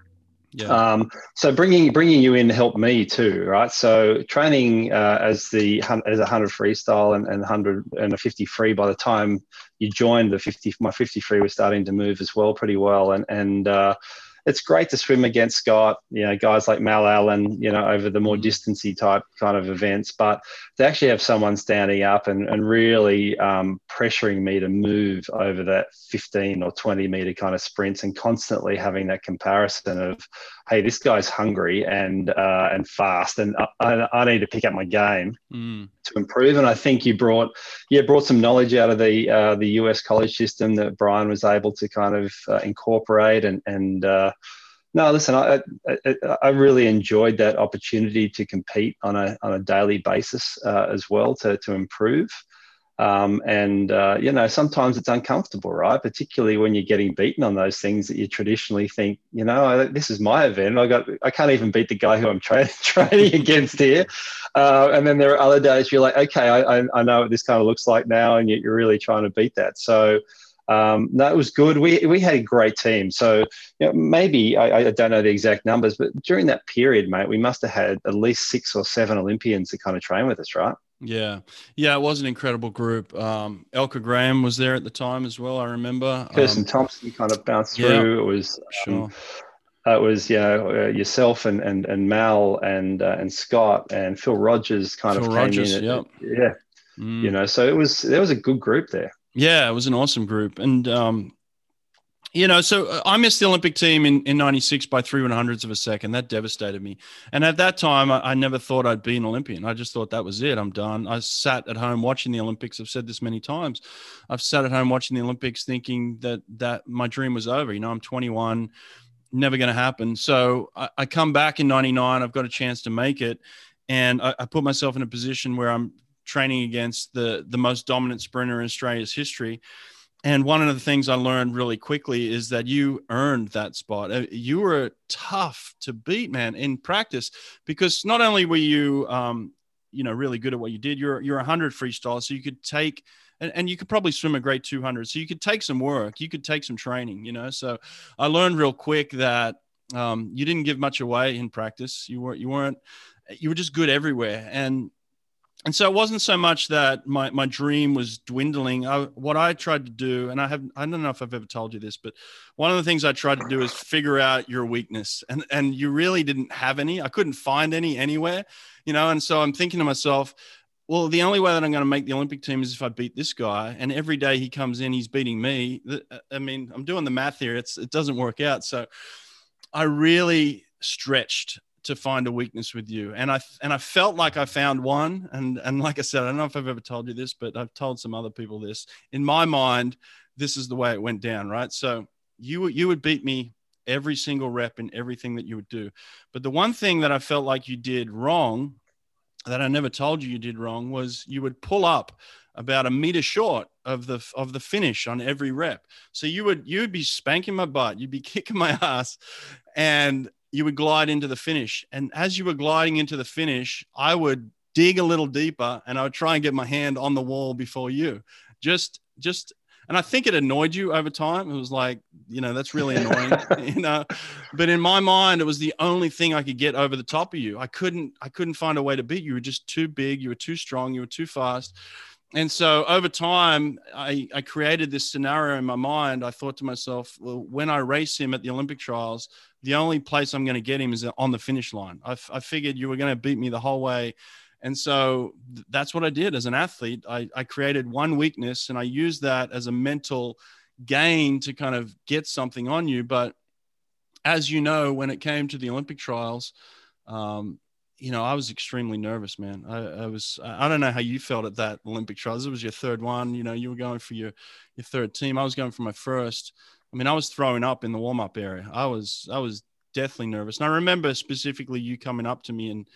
Yeah. Um, so bringing bringing you in helped me too, right? So training uh, as the as a hundred freestyle and, and hundred and a fifty free. By the time you joined the fifty, my fifty free was starting to move as well, pretty well, and and uh, it's great to swim against Scott, you know, guys like Mal Allen, you know, over the more mm. distancy type kind of events. But to actually have someone standing up and, and really um, pressuring me to move over that 15 or 20 meter kind of sprints and constantly having that comparison of, hey, this guy's hungry and uh, and fast, and I, I, need to pick up my game mm. to improve. And I think you brought yeah brought some knowledge out of the uh, the US college system that Brian was able to kind of uh, incorporate and and uh, no, listen, I, I, I, really enjoyed that opportunity to compete on a, on a daily basis uh, as well to, to improve. Um, and, uh, you know, sometimes it's uncomfortable, right? Particularly when you're getting beaten on those things that you traditionally think, you know, this is my event. I got, I can't even beat the guy who I'm tra- training against here. Uh, and then there are other days you're like, okay, I, I know what this kind of looks like now. And you're really trying to beat that. So, um, no, it was good. We, we had a great team. So you know, maybe, I, I, don't know the exact numbers, but during that period, mate, we must have had at least six or seven Olympians to kind of train with us, right? Yeah. Yeah, it was an incredible group. Um, Elka Graham was there at the time as well, I remember. Kirsten um, Thomson kind of bounced through. Yeah, it was um, it was you know uh, yourself and and and Mal and uh, and Scott and Phil Rogers kind Phil of came Rogers, in. Yep. yeah, mm. you know, so it was there was a good group there. Yeah, it was an awesome group, and um, you know, so uh, I missed the Olympic team in, in 96 by three one hundredths of a second. That devastated me. And at that time, I, I, never thought I'd be an Olympian. I just thought that was it. I'm done. I sat at home watching the Olympics. I've said this many times. I've sat at home watching the Olympics thinking that, that my dream was over. You know, I'm 21, never going to happen. So I, I, come back in 99. I've got a chance to make it. And I, I put myself in a position where I'm training against the, the most dominant sprinter in Australia's history. And one of the things I learned really quickly is that you earned that spot. Uh, you were tough to beat, man, in practice because not only were you, um, you know, really good at what you did, you're you're a hundred freestyle, so you could take and, and you could probably swim a great 200 so you could take some work you could take some training you know? So i learned real quick that um, you didn't give much away in practice. You weren't you weren't you were just good everywhere. And and so it wasn't so much that my, my dream was dwindling. I, what I tried to do, and I have I don't know if I've ever told you this, but one of the things I tried to do is figure out your weakness, and and you really didn't have any. I couldn't find any anywhere, you know. And so I'm thinking to myself, well, the only way that I'm going to make the Olympic team is if I beat this guy, and every day he comes in, he's beating me. I mean, I'm doing the math here. It's it doesn't work out. So I really stretched to find a weakness with you. And i and i felt like i found one. And and like i said i don't know if i've ever told you this but i've told some other people this. In my mind this is the way it went down right? So you you would beat me every single rep in everything that you would do. But the one thing that i felt like you did wrong that i never told you you did wrong was you would pull up about a meter short of the of the finish on every rep. So you would you would be spanking my butt. You'd be kicking my ass. And you would glide into the finish. And as you were gliding into the finish, I would dig a little deeper and I would try and get my hand on the wall before you. Just, just, and I think it annoyed you over time. It was like, you know, that's really annoying, you know. But in my mind, it was the only thing I could get over the top of you. I couldn't, I couldn't find a way to beat you. You were just too big. You were too strong. You were too fast. And so over time, I, I created this scenario in my mind. I thought to myself, well, when I race him at the Olympic trials, the only place I'm going to get him is on the finish line. I, I figured you were going to beat me the whole way. And so that's what I did as an athlete. I, I created one weakness and I used that as a mental gain to kind of get something on you. But as you know, when it came to the Olympic trials, um, you know, I was extremely nervous, man. I, I, was, I don't know how you felt at that Olympic trials. It was your third one. You know, you were going for your, your third team. I was going for my first. I mean, I was throwing up in the warm up area. I was I was deathly nervous, and I remember specifically you coming up to me and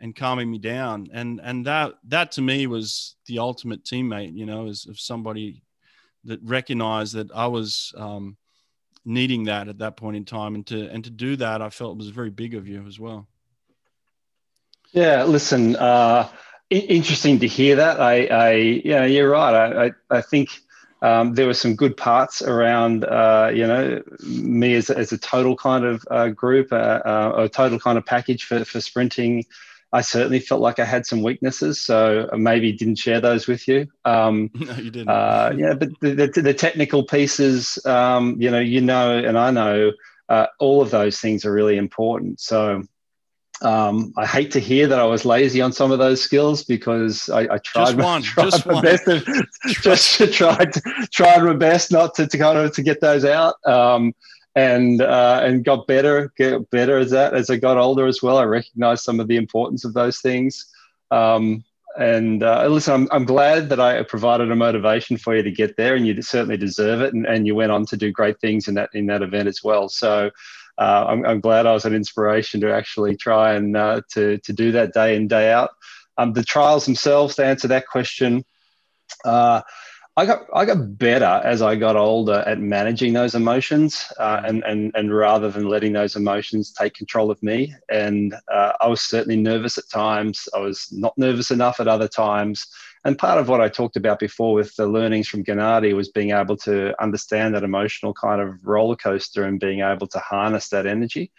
and calming me down, and and that that to me was the ultimate teammate. You know, is of somebody that recognized that I was um, needing that at that point in time, and to and to do that, I felt was very big of you as well. Yeah, listen, uh, interesting to hear that. I, I, yeah, you're right. I, I, I think um, there were some good parts around, uh, you know, me as, as a total kind of uh, group, uh, uh a total kind of package for, for sprinting. I certainly felt like I had some weaknesses, so maybe didn't share those with you. Um, no, you didn't. Uh, yeah, but the, the, the technical pieces, um, you know, you know, and I know uh, all of those things are really important. So um, I hate to hear that I was lazy on some of those skills because I, I tried, just one, tried just my one. best, to, just tried tried my best not to, to, kind of to get those out, um, and uh, and got better, get better as that as I got older as well. I recognized some of the importance of those things, um, and uh, listen, I'm, I'm glad that I provided a motivation for you to get there, and you certainly deserve it, and, and you went on to do great things in that in that event as well. So uh, I'm, I'm, glad I was an inspiration to actually try and uh, to, to do that day in, day out. Um, the trials themselves, to answer that question, uh, I got I got better as I got older at managing those emotions, uh, and and and rather than letting those emotions take control of me. And uh, I was certainly nervous at times. I was not nervous enough at other times. And part of what I talked about before with the learnings from Gennady was being able to understand that emotional kind of roller coaster and being able to harness that energy.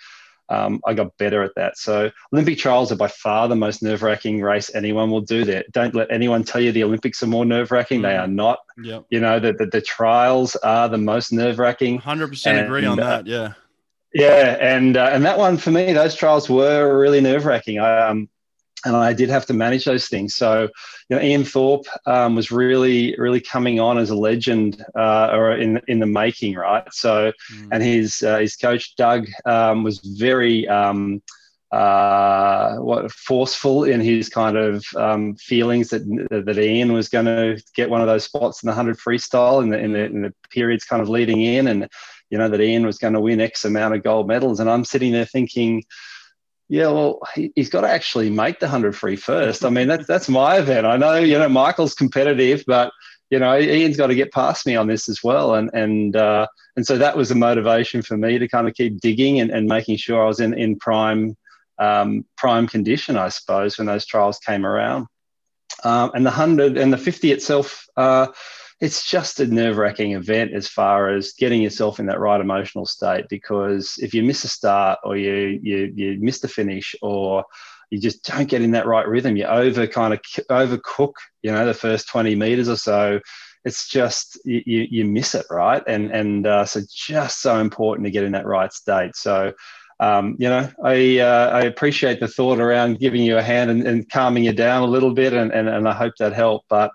Um, I got better at that. So Olympic trials are by far the most nerve wracking race anyone will do. There, don't let anyone tell you the Olympics are more nerve wracking. Mm. They are not. Yep. You know the, the, the trials are the most nerve wracking. Hundred percent agree on that. Yeah. Yeah, and uh, and that one for me, those trials were really nerve wracking. I um, and I did have to manage those things. So, you know, Ian Thorpe um, was really, really coming on as a legend, uh, or in in the making, right? So, mm. and his uh, his coach Doug um, was very um, uh, what forceful in his kind of um, feelings that that Ian was going to get one of those spots in the hundred freestyle in the, in the in the periods kind of leading in, and you know that Ian was going to win X amount of gold medals. And I'm sitting there thinking yeah, well, he, has got to actually make the 100 free first. I mean, that's, that's my event. I know, you know, Michael's competitive, but, you know, Ian's got to get past me on this as well. And, and, uh, and so that was the motivation for me to kind of keep digging and, and making sure I was in, in prime, um, prime condition, I suppose, when those trials came around. Um, and the 100 and the 50 itself, uh, it's just a nerve wracking event as far as getting yourself in that right emotional state. Because if you miss a start or you you you miss the finish or you just don't get in that right rhythm, you over kind of overcook, you know, the first twenty meters or so. It's just you, you, you miss it, right? And and uh, so just so important to get in that right state. So. Um, you know, I uh, I appreciate the thought around giving you a hand and, and calming you down a little bit, and, and, and I hope that helped. But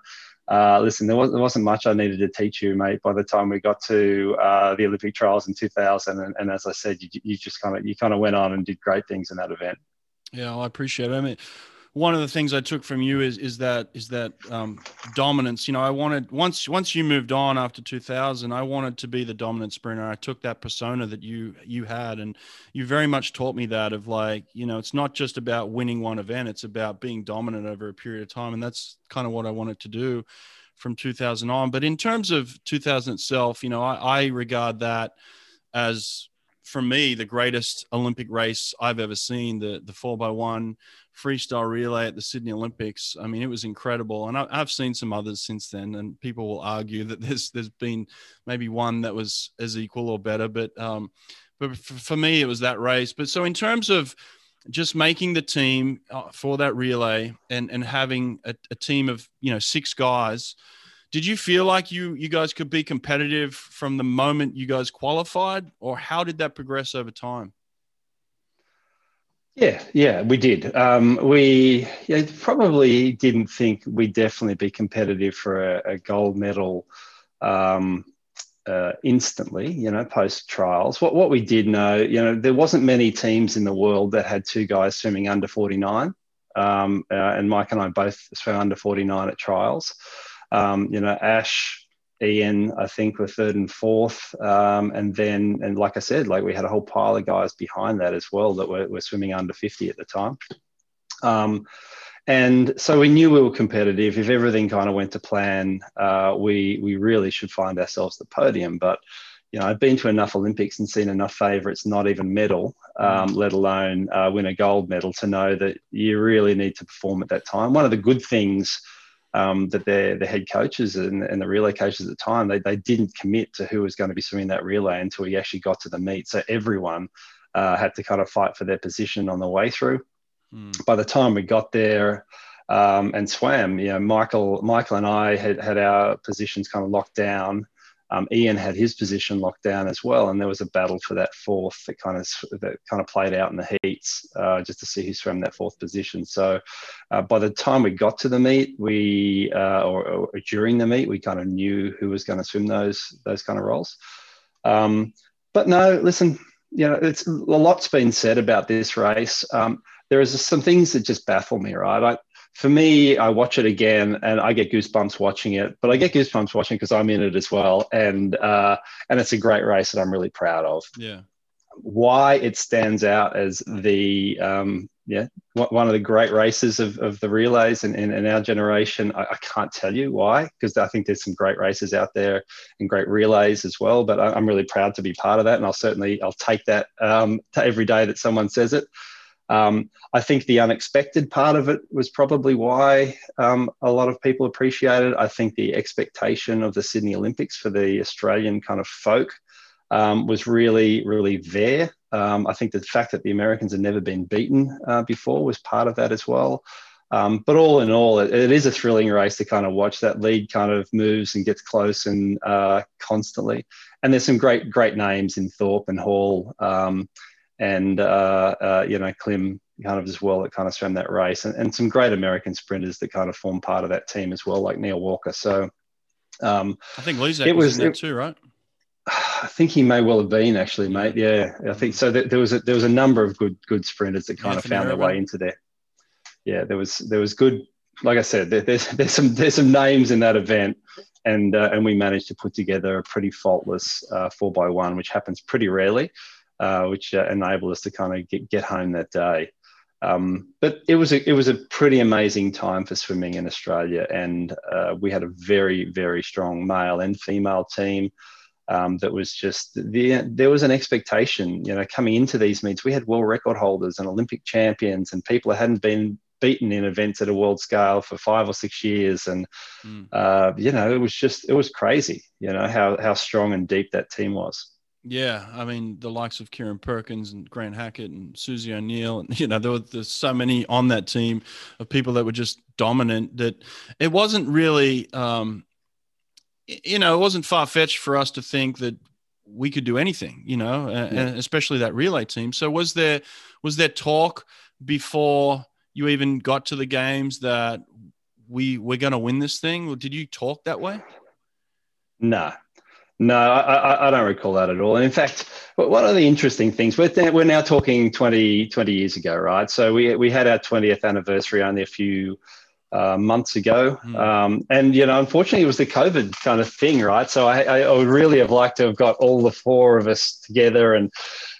uh, listen, there, was, there wasn't much I needed to teach you, mate. By the time we got to uh, the Olympic trials in 2000, and, and as I said, you, you just kind of you kind of went on and did great things in that event. Yeah, well, I appreciate it. I mean, one of the things I took from you is is that is that um, dominance. You know, I wanted once once you moved on after 2000, I wanted to be the dominant sprinter. I took that persona that you you had, and you very much taught me that of like, you know, it's not just about winning one event; it's about being dominant over a period of time, and that's kind of what I wanted to do from 2000 on. But in terms of 2000 itself, you know, I, I regard that as for me the greatest Olympic race I've ever seen. The the four by one freestyle relay at the Sydney Olympics. I mean, it was incredible, and I, have seen some others since then. And people will argue that there's there's been maybe one that was as equal or better, but um, but for, me, it was that race. But so in terms of just making the team uh, for that relay and and having a, a team of you know six guys did you feel like you you guys could be competitive from the moment you guys qualified or how did that progress over time yeah, yeah, we did. Um, we probably didn't think we'd definitely be competitive for a, a gold medal um, uh, instantly, you know, post trials. What, what we did know, you know, there wasn't many teams in the world that had two guys swimming under 49. Um, uh, and Mike and I both swam under 49 at trials. Um, you know, Ash Ian, I think, were third and fourth. Um, and then, and like I said, like we had a whole pile of guys behind that as well that were, were swimming under 50 at the time. Um, and so we knew we were competitive. If everything kind of went to plan, uh, we we really should find ourselves the podium. But you know, I've been to enough Olympics and seen enough favourites not even medal, um, let alone uh, win a gold medal, to know that you really need to perform at that time. One of the good things um, that their the head coaches and, and, the relay coaches at the time they, they didn't commit to who was going to be swimming that relay until we actually got to the meet. So everyone uh, had to kind of fight for their position on the way through. Mm. By the time we got there um, and swam, you know, Michael Michael and I had had our positions kind of locked down. Um, Ian had his position locked down as well, and there was a battle for that fourth that kind of that kind of played out in the heats uh, just to see who swam that fourth position. So uh, by the time we got to the meet, we uh, or, or, during the meet, we kind of knew who was going to swim those those kind of roles. Um, but no, listen, you know, it's a lot's been said about this race. Um, there is some things that just baffle me, right? For me, I watch it again and I get goosebumps watching it, but I get goosebumps watching because I'm in it as well, and uh, and it's a great race that I'm really proud of. Yeah. Why it stands out as the um, yeah one of the great races of, of the relays in, in, in our generation, I, I, can't tell you why because I think there's some great races out there and great relays as well. But I, am really proud to be part of that, and I'll certainly I'll take that um, every day that someone says it. Um, I think the unexpected part of it was probably why um, a lot of people appreciated. I think the expectation of the Sydney Olympics for the Australian kind of folk um, was really, really there. Um, I think the fact that the Americans had never been beaten uh, before was part of that as well. Um, but all in all, it, it is a thrilling race to kind of watch. That lead kind of moves and gets close and uh, constantly. And there's some great, great names in Thorpe and Hall. And uh, uh, you know Klim kind of as well that kind of swam that race, and, and, some great American sprinters that kind of form part of that team as well, like Neil Walker. So um, I think Lezak it was, was in it, too, right? I think he may well have been actually, mate. Yeah, I think so. There was a, there was a number of good good sprinters that kind of found their way into there. Yeah, there was there was good. Like I said, there, there's there's some there's some names in that event, and uh, and we managed to put together a pretty faultless uh, four by one, which happens pretty rarely uh, which uh, enabled us to kind of get, get home that day. Um, but it was a it was a pretty amazing time for swimming in Australia, and uh, we had a very very strong male and female team. Um, that was just the, there was an expectation, you know, coming into these meets. We had world record holders and Olympic champions and people that hadn't been beaten in events at a world scale for five or six years, and mm. uh, you know, it was just it was crazy, you know, how how strong and deep that team was. Yeah, I mean the likes of Kieren Perkins and Grant Hackett and Susie O'Neill, and you know there were there's so many on that team of people that were just dominant. That it wasn't really, um, you know, it wasn't far fetched for us to think that we could do anything, you know, yeah. and especially that relay team. So was there was there talk before you even got to the games that we we're going to win this thing? Did you talk that way? No, no, I, I, don't recall that at all. And in fact, one of the interesting things, we're, we're now talking 20, 20 years ago, right? So we, we had our 20th anniversary only a few uh, months ago. Mm. Um, and, you know, unfortunately, it was the COVID kind of thing, right? So I, I would really have liked to have got all the four of us together and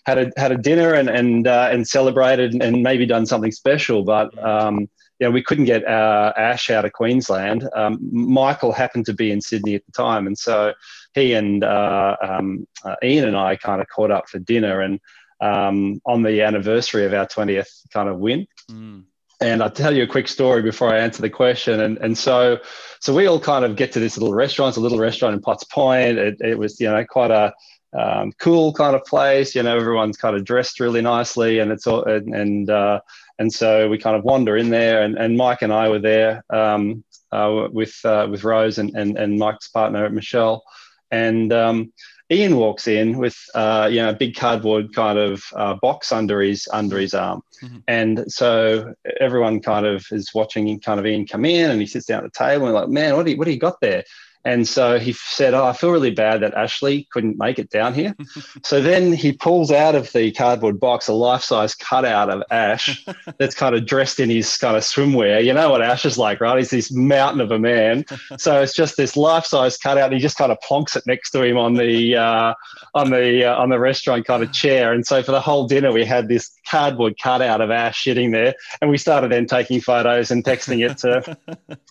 had a, had a dinner and, and, uh, and celebrated and maybe done something special. But, hmm. um, you know, we couldn't get uh, Ash out of Queensland. Um, Michael happened to be in Sydney at the time. And so, he and uh, um, uh, Ian and I kind of caught up for dinner and um, on the anniversary of our 20th kind of win. Mm. And I'll tell you a quick story before I answer the question. And, and so, so we all kind of get to this little restaurant, it's a little restaurant in Potts Point. It, it was, you know, quite a um, cool kind of place. You know, everyone's kind of dressed really nicely and it's all, and, and, uh, and so we kind of wander in there and, and Mike and I were there um, uh, with, uh, with Rose and, and, and Mike's partner, Michelle and um, Ian walks in with uh, you know a big cardboard kind of uh, box under his under his arm, mm-hmm. and so everyone kind of is watching kind of Ian come in, and he sits down at the table and like, man, what do you, what do you got there? And so he said, Oh, I feel really bad that Ashley couldn't make it down here. so then he pulls out of the cardboard box a life size cutout of Ash that's kind of dressed in his kind of swimwear. You know what Ash is like, right? He's this mountain of a man. So it's just this life size cutout. He just kind of plonks it next to him on the, uh, on the, uh, on the restaurant kind of chair. And so for the whole dinner, we had this cardboard cutout of Ash sitting there. And we started then taking photos and texting it to,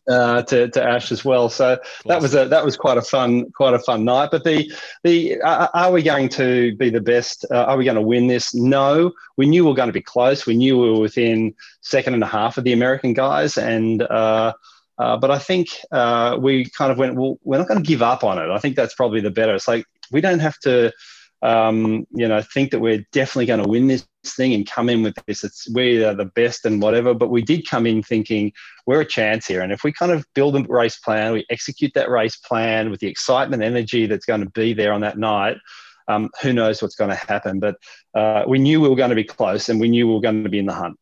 uh, to, to Ash as well. So that was a, that was quite a fun quite a fun night. But the the uh, are we going to be the best? Uh, are we going to win this? No, we knew we were going to be close. We knew we were within second and a half of the American guys, and. Uh, uh, but I think uh, we kind of went, well, we're not going to give up on it. I think that's probably the better. It's like we don't have to um, you know, think that we're definitely going to win this thing and come in with this. It's we are the best and whatever. But we did come in thinking we're a chance here, and if we kind of build a race plan, we execute that race plan with the excitement, energy that's going to be there on that night. Um, who knows what's going to happen? But uh, we knew we were going to be close, and we knew we were going to be in the hunt.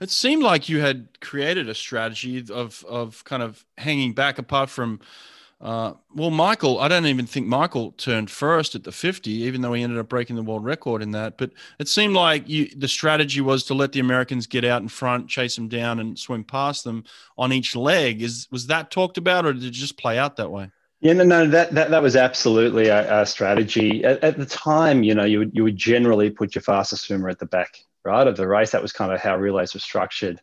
It seemed like you had created a strategy of of kind of hanging back, apart from uh, well, Michael, I don't even think Michael turned first at the 50, even though he ended up breaking the world record in that. But it seemed like you, the strategy was to let the Americans get out in front, chase them down, and swim past them on each leg. Is was that talked about, or did it just play out that way? Yeah, no, no, that that, that was absolutely a, a strategy. At, at, the time, you know, you would you would generally put your fastest swimmer at the back, right, of the race. That was kind of how relays were structured.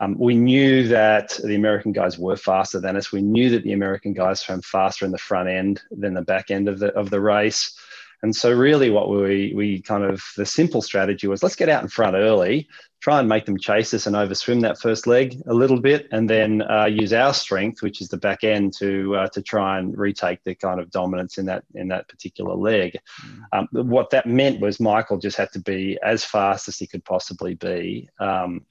Um, we knew that the American guys were faster than us. We knew that the American guys swam faster in the front end than the back end of the of the race. And so, really, what we we kind of the simple strategy was let's get out in front early, try and make them chase us and overswim that first leg a little bit, and then uh, use our strength, which is the back end, to uh, to try and retake the kind of dominance in that in that particular leg. Mm. Um, what that meant was Michael just had to be as fast as he could possibly be. Um,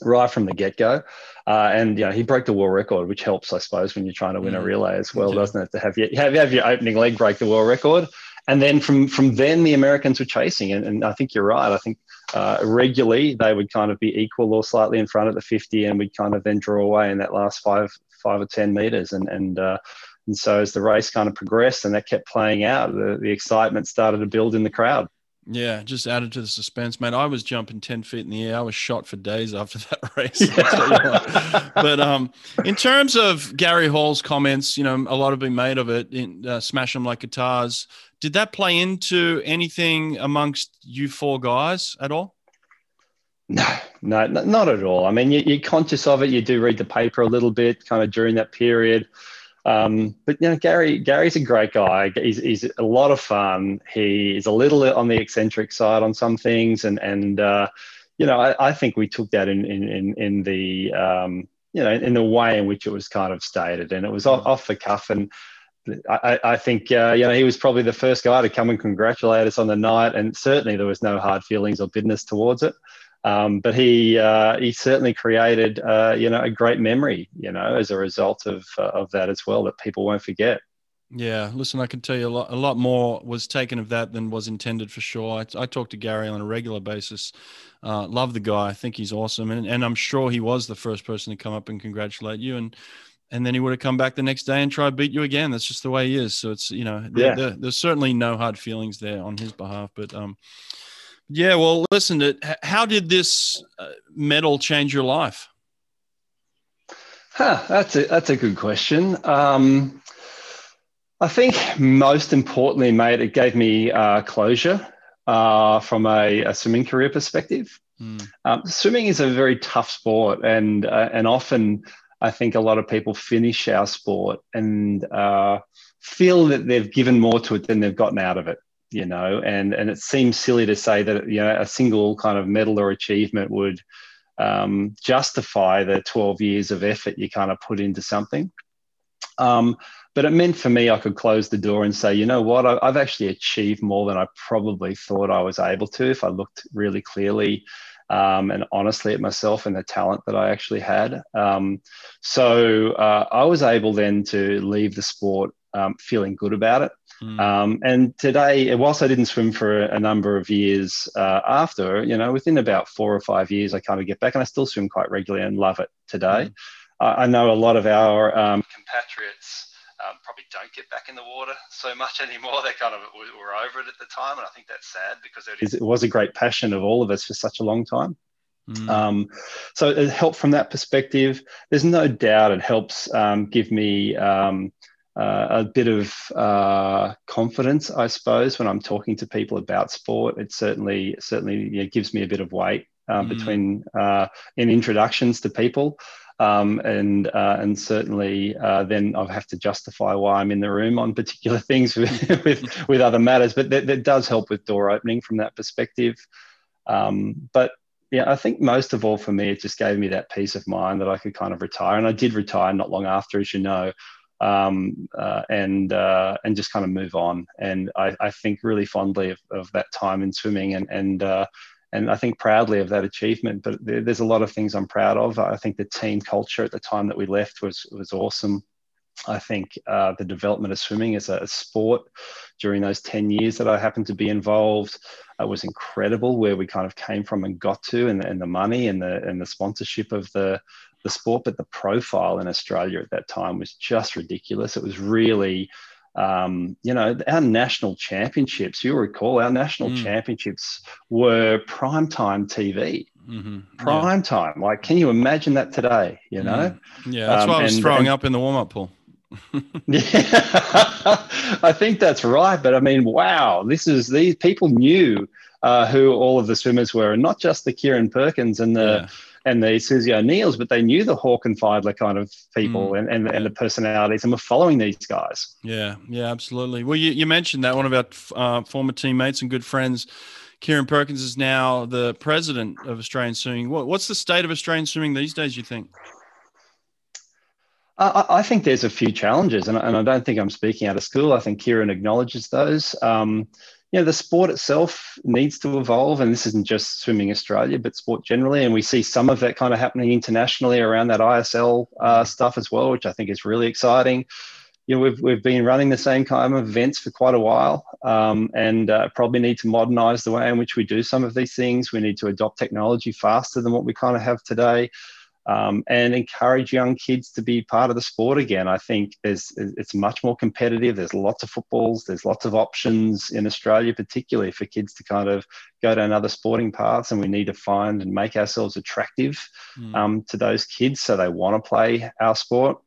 right from the get go. Uh, and you know, he broke the world record, which helps, I suppose, when you're trying to win mm. a relay as well, doesn't it? To have your have, have your opening leg break the world record, and then from from then the Americans were chasing, and, and I think you're right. I think uh, regularly they would kind of be equal or slightly in front at the 50, and we'd kind of then draw away in that last five five or ten meters, and and uh, and so as the race kind of progressed and that kept playing out, the, the excitement started to build in the crowd. Yeah, just added to the suspense, man. I was jumping ten feet in the air. I was shot for days after that race. Yeah. but um, in terms of Gary Hall's comments, you know, a lot have been made of it. In uh, "Smash them like guitars." Did that play into anything amongst you four guys at all? No, no, not at all. I mean, you, are conscious of it. You do read the paper a little bit, kind of during that period. Um, but you know, Gary Gary's a great guy. He's, he's a lot of fun. He is a little on the eccentric side on some things, and and uh, you know, I, I, think we took that in in in, in the um, you know in the way in which it was kind of stated, and it was off, off the cuff and. I, I, think uh, you know he was probably the first guy to come and congratulate us on the night, and certainly there was no hard feelings or bitterness towards it. Um, but he uh, he certainly created uh, you know a great memory you know as a result of uh, of that as well that people won't forget. Yeah, listen, I can tell you a lot, a lot more was taken of that than was intended for sure. I, I talk to Gary on a regular basis. Uh, love the guy. I think he's awesome. And, and I'm sure he was the first person to come up and congratulate you. And, and then he would have come back the next day and try to beat you again. That's just the way he is. So it's, you know, yeah. there, there's certainly no hard feelings there on his behalf, but, um, yeah, well, listen. To, how did this uh, medal change your life? Huh, that's a that's a good question. Um, I think most importantly, mate, it gave me uh, closure uh, from a, a, swimming career perspective. Mm. Um, swimming is a very tough sport, and uh, and often I think a lot of people finish our sport and uh, feel that they've given more to it than they've gotten out of it you know, and and it seems silly to say that you know a single kind of medal or achievement would um, justify the 12 years of effort you kind of put into something. Um, but it meant for me I could close the door and say, you know what, I, have actually achieved more than I probably thought I was able to if I looked really clearly um, and honestly at myself and the talent that I actually had. Um, so uh, I was able then to leave the sport um, feeling good about it. Mm. Um, and today, whilst I didn't swim for a number of years uh, after, you know, within about four or five years, I kind of get back and I still swim quite regularly and love it today. Mm. I know a lot of our um, compatriots um, probably don't get back in the water so much anymore. They kind of were over it at the time, and I think that's sad because it, it was a great passion of all of us for such a long time. Mm. Um, so it helped from that perspective. There's no doubt it helps um, give me um, uh, a bit of uh, confidence, I suppose, when I'm talking to people about sport. It certainly certainly you know, gives me a bit of weight um, mm. between uh, in introductions to people. Um, and uh, and certainly uh, then I have to justify why I'm in the room on particular things with with, with other matters. But that, that, does help with door opening from that perspective. Um, but yeah, I think most of all for me, it just gave me that peace of mind that I could kind of retire, and I did retire not long after, as you know. Um, uh, and uh, and just kind of move on. And I, I think really fondly of, of, that time in swimming, and and uh, and I think proudly of that achievement. But there, there's a lot of things I'm proud of. I think the team culture at the time that we left was was awesome. I think uh, the development of swimming as a, a, sport during those 10 years that I happened to be involved uh, was incredible where we kind of came from and got to and, and the money and the, and the sponsorship of the, the sport. But the profile in Australia at that time was just ridiculous. It was really um, you know, our national championships, you'll recall our national mm. championships were primetime TV. Mm-hmm. Prime yeah. time. Like, can you imagine that today? You know? Mm. Yeah, that's um, why I was and, throwing and, up in the warm up pool. yeah, I think that's right. But I mean, wow, this is these people knew uh, who all of the swimmers were, and not just the Kieren Perkins and the. Yeah and the Susie O'Neills, but they knew the Hawke and Fydler kind of people mm. and, and, and, the personalities and were following these guys. Yeah, yeah, absolutely. Well, you, you mentioned that one of our uh, former teammates and good friends, Kieren Perkins, is now the president of Australian Swimming. What, what's the state of Australian swimming these days, you think? I, I think there's a few challenges, and, and, I don't think I'm speaking out of school. I think Kieren acknowledges those. Um, you know, the sport itself needs to evolve, and this isn't just swimming Australia, but sport generally. And we see some of that kind of happening internationally around that ISL uh, stuff as well, which I think is really exciting. You know, we've, we've been running the same kind of events for quite a while um, and uh, probably need to modernize the way in which we do some of these things. We need to adopt technology faster than what we kind of have today um, and encourage young kids to be part of the sport again. I think there's it's much more competitive. There's lots of footballs. There's lots of options in Australia, particularly for kids to kind of go down other sporting paths. And we need to find and make ourselves attractive mm. um, to those kids so they want to play our sport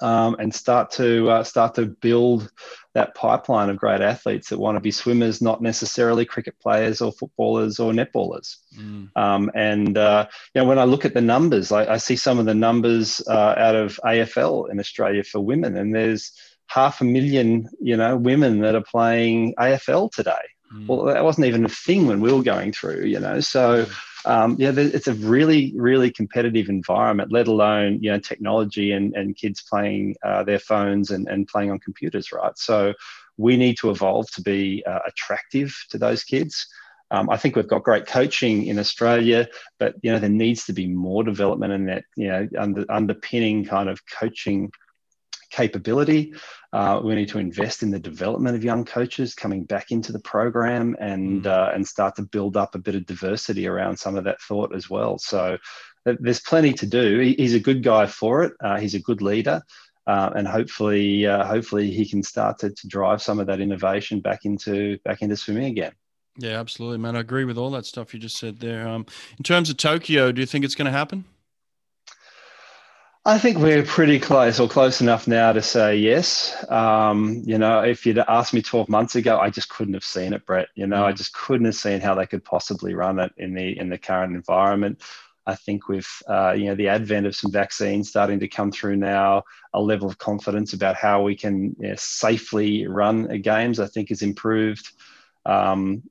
um, and start to uh, start to build that pipeline of great athletes that want to be swimmers, not necessarily cricket players or footballers or netballers. Mm. Um, and uh, you know, when I look at the numbers, I, I see some of the numbers uh, out of AFL in Australia for women, and there's half a million, you know, women that are playing AFL today. Mm. Well, that wasn't even a thing when we were going through, you know. So. Mm um, yeah, it's a really, really competitive environment, let alone, you know, technology and, and kids playing uh, their phones and, and playing on computers, right? So we need to evolve to be uh, attractive to those kids. Um, I think we've got great coaching in Australia, but you know there needs to be more development in that you know under, underpinning kind of coaching capability. Uh, we need to invest in the development of young coaches coming back into the program and mm. uh, and start to build up a bit of diversity around some of that thought as well. So there's plenty to do. He's a good guy for it. Uh, he's a good leader. Uh, and hopefully, uh, hopefully, he can start to, to drive some of that innovation back into back into swimming again. Yeah, absolutely, man. I agree with all that stuff you just said there. Um, in terms of Tokyo, do you think it's going to happen? I think we're pretty close or close enough now to say yes. Um, you know, if you'd asked me 12 months ago, I just couldn't have seen it, Brett. You know, mm. I just couldn't have seen how they could possibly run it in the in the current environment. I think with uh, you know the advent of some vaccines starting to come through now, a level of confidence about how we can you know, safely run games, I think, is improved. Um,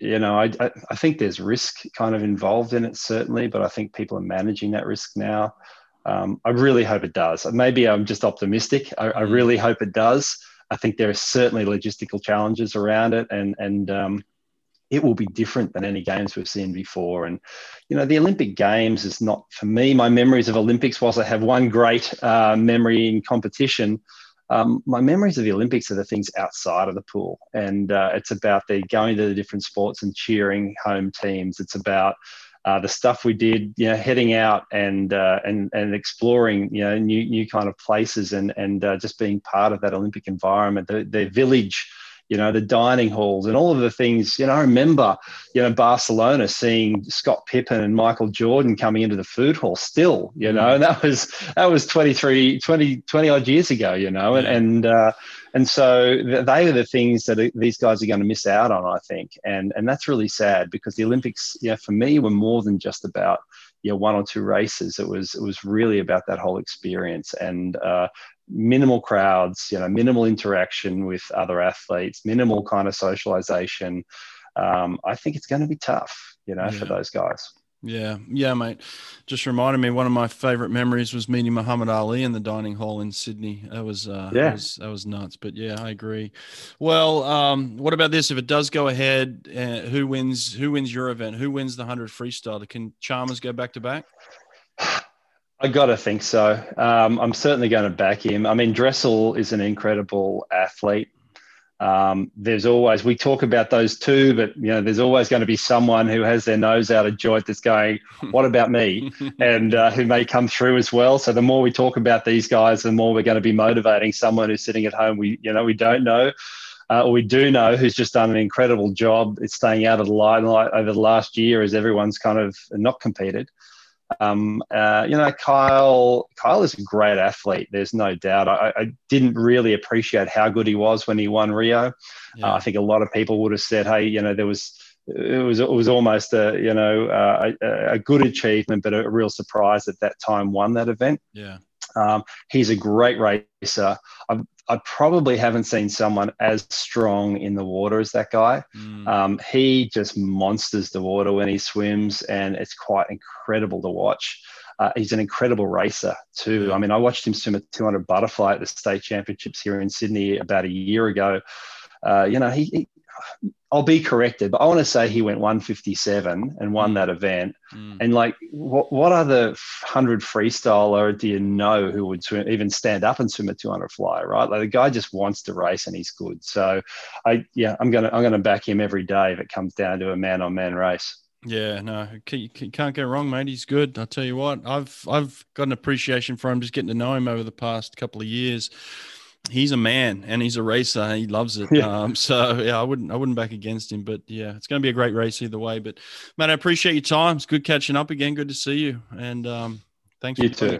you know, I, I, I think there's risk kind of involved in it certainly, but I think people are managing that risk now. Um, I really hope it does. Maybe I'm just optimistic. I, I, mm. really hope it does. I think there are certainly logistical challenges around it, and and um, it will be different than any games we've seen before. And you know, the Olympic Games is not for me. My memories of Olympics, whilst I have one great uh, memory in competition, um, my memories of the Olympics are the things outside of the pool, and uh, it's about the going to the different sports and cheering home teams. It's about uh, the stuff we did, you know, heading out and uh, and and exploring, you know, new new kind of places and and uh, just being part of that Olympic environment, the, the village you know, the dining halls and all of the things. You know, I remember, you know, Barcelona seeing Scott Pippen and Michael Jordan coming into the food hall still, you know, mm. and that was that was 23, 20, 20 odd years ago, you know, and and uh, and so they are the things that these guys are going to miss out on, I think, and and that's really sad because the Olympics, you know, for me were more than just about you know, one or two races. It was it was really about that whole experience, and uh, minimal crowds, you know, minimal interaction with other athletes, minimal kind of socialization. Um, I think it's going to be tough, you know, yeah. for those guys. Yeah, yeah, mate. Just reminded me one of my favorite memories was meeting Muhammad Ali in the dining hall in Sydney. That was uh, yeah, that was, that was nuts. But yeah, I agree. Well, um, what about this? If it does go ahead, uh, who wins? Who wins your event? Who wins the hundred freestyle? Can Chalmers go back to back? I got to think so. Um, I'm certainly going to back him. I mean, Dressel is an incredible athlete. Um, there's always we talk about those two, but you know, there's always going to be someone who has their nose out of joint that's going, "What about me?" and uh, who may come through as well. So the more we talk about these guys, the more we're going to be motivating someone who's sitting at home. We you know we don't know. Uh, or we do know who's just done an incredible job. It's staying out of the limelight over the last year as everyone's kind of not competed. Um, uh, you know, Kyle. Kyle is a great athlete. There's no doubt. I, I didn't really appreciate how good he was when he won Rio. Yeah. Uh, I think a lot of people would have said, "Hey, you know, there was." It was it was almost a you know uh, a, a, good achievement, but a real surprise at that time won that event. Yeah, um, he's a great racer. I've I probably haven't seen someone as strong in the water as that guy. Mm. Um, he just monsters the water when he swims, and it's quite incredible to watch. Uh, he's an incredible racer too. I mean, I watched him swim a 200 butterfly at the state championships here in Sydney about a year ago. Uh, you know, he, he I'll be corrected, but I want to say he went 157 and won mm. that event. Mm. And like, what, what other 100 freestyler do you know who would swim, even stand up and swim a 200 fly, right? Like the guy just wants to race and he's good. So I, yeah, I'm going to, I'm going to back him every day if it comes down to a man on man race. Yeah, no, you can't go wrong, mate. He's good. I'll tell you what, I've, I've got an appreciation for him just getting to know him over the past couple of years he's a man and he's a racer. He loves it. Yeah. Um, so yeah, I wouldn't I wouldn't back against him. But yeah, it's going to be a great race either way. But man, I appreciate your time. It's good catching up again. Good to see you. And um, thanks. You too.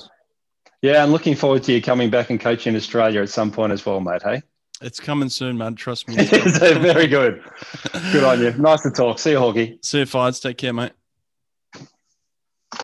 Yeah, I'm looking forward to you coming back and coaching Australia at some point as well, mate. Hey. It's coming soon, man. Trust me. Very good. Good on you. Nice to talk. See you, Hawkey. See you, Fides. Take care, mate.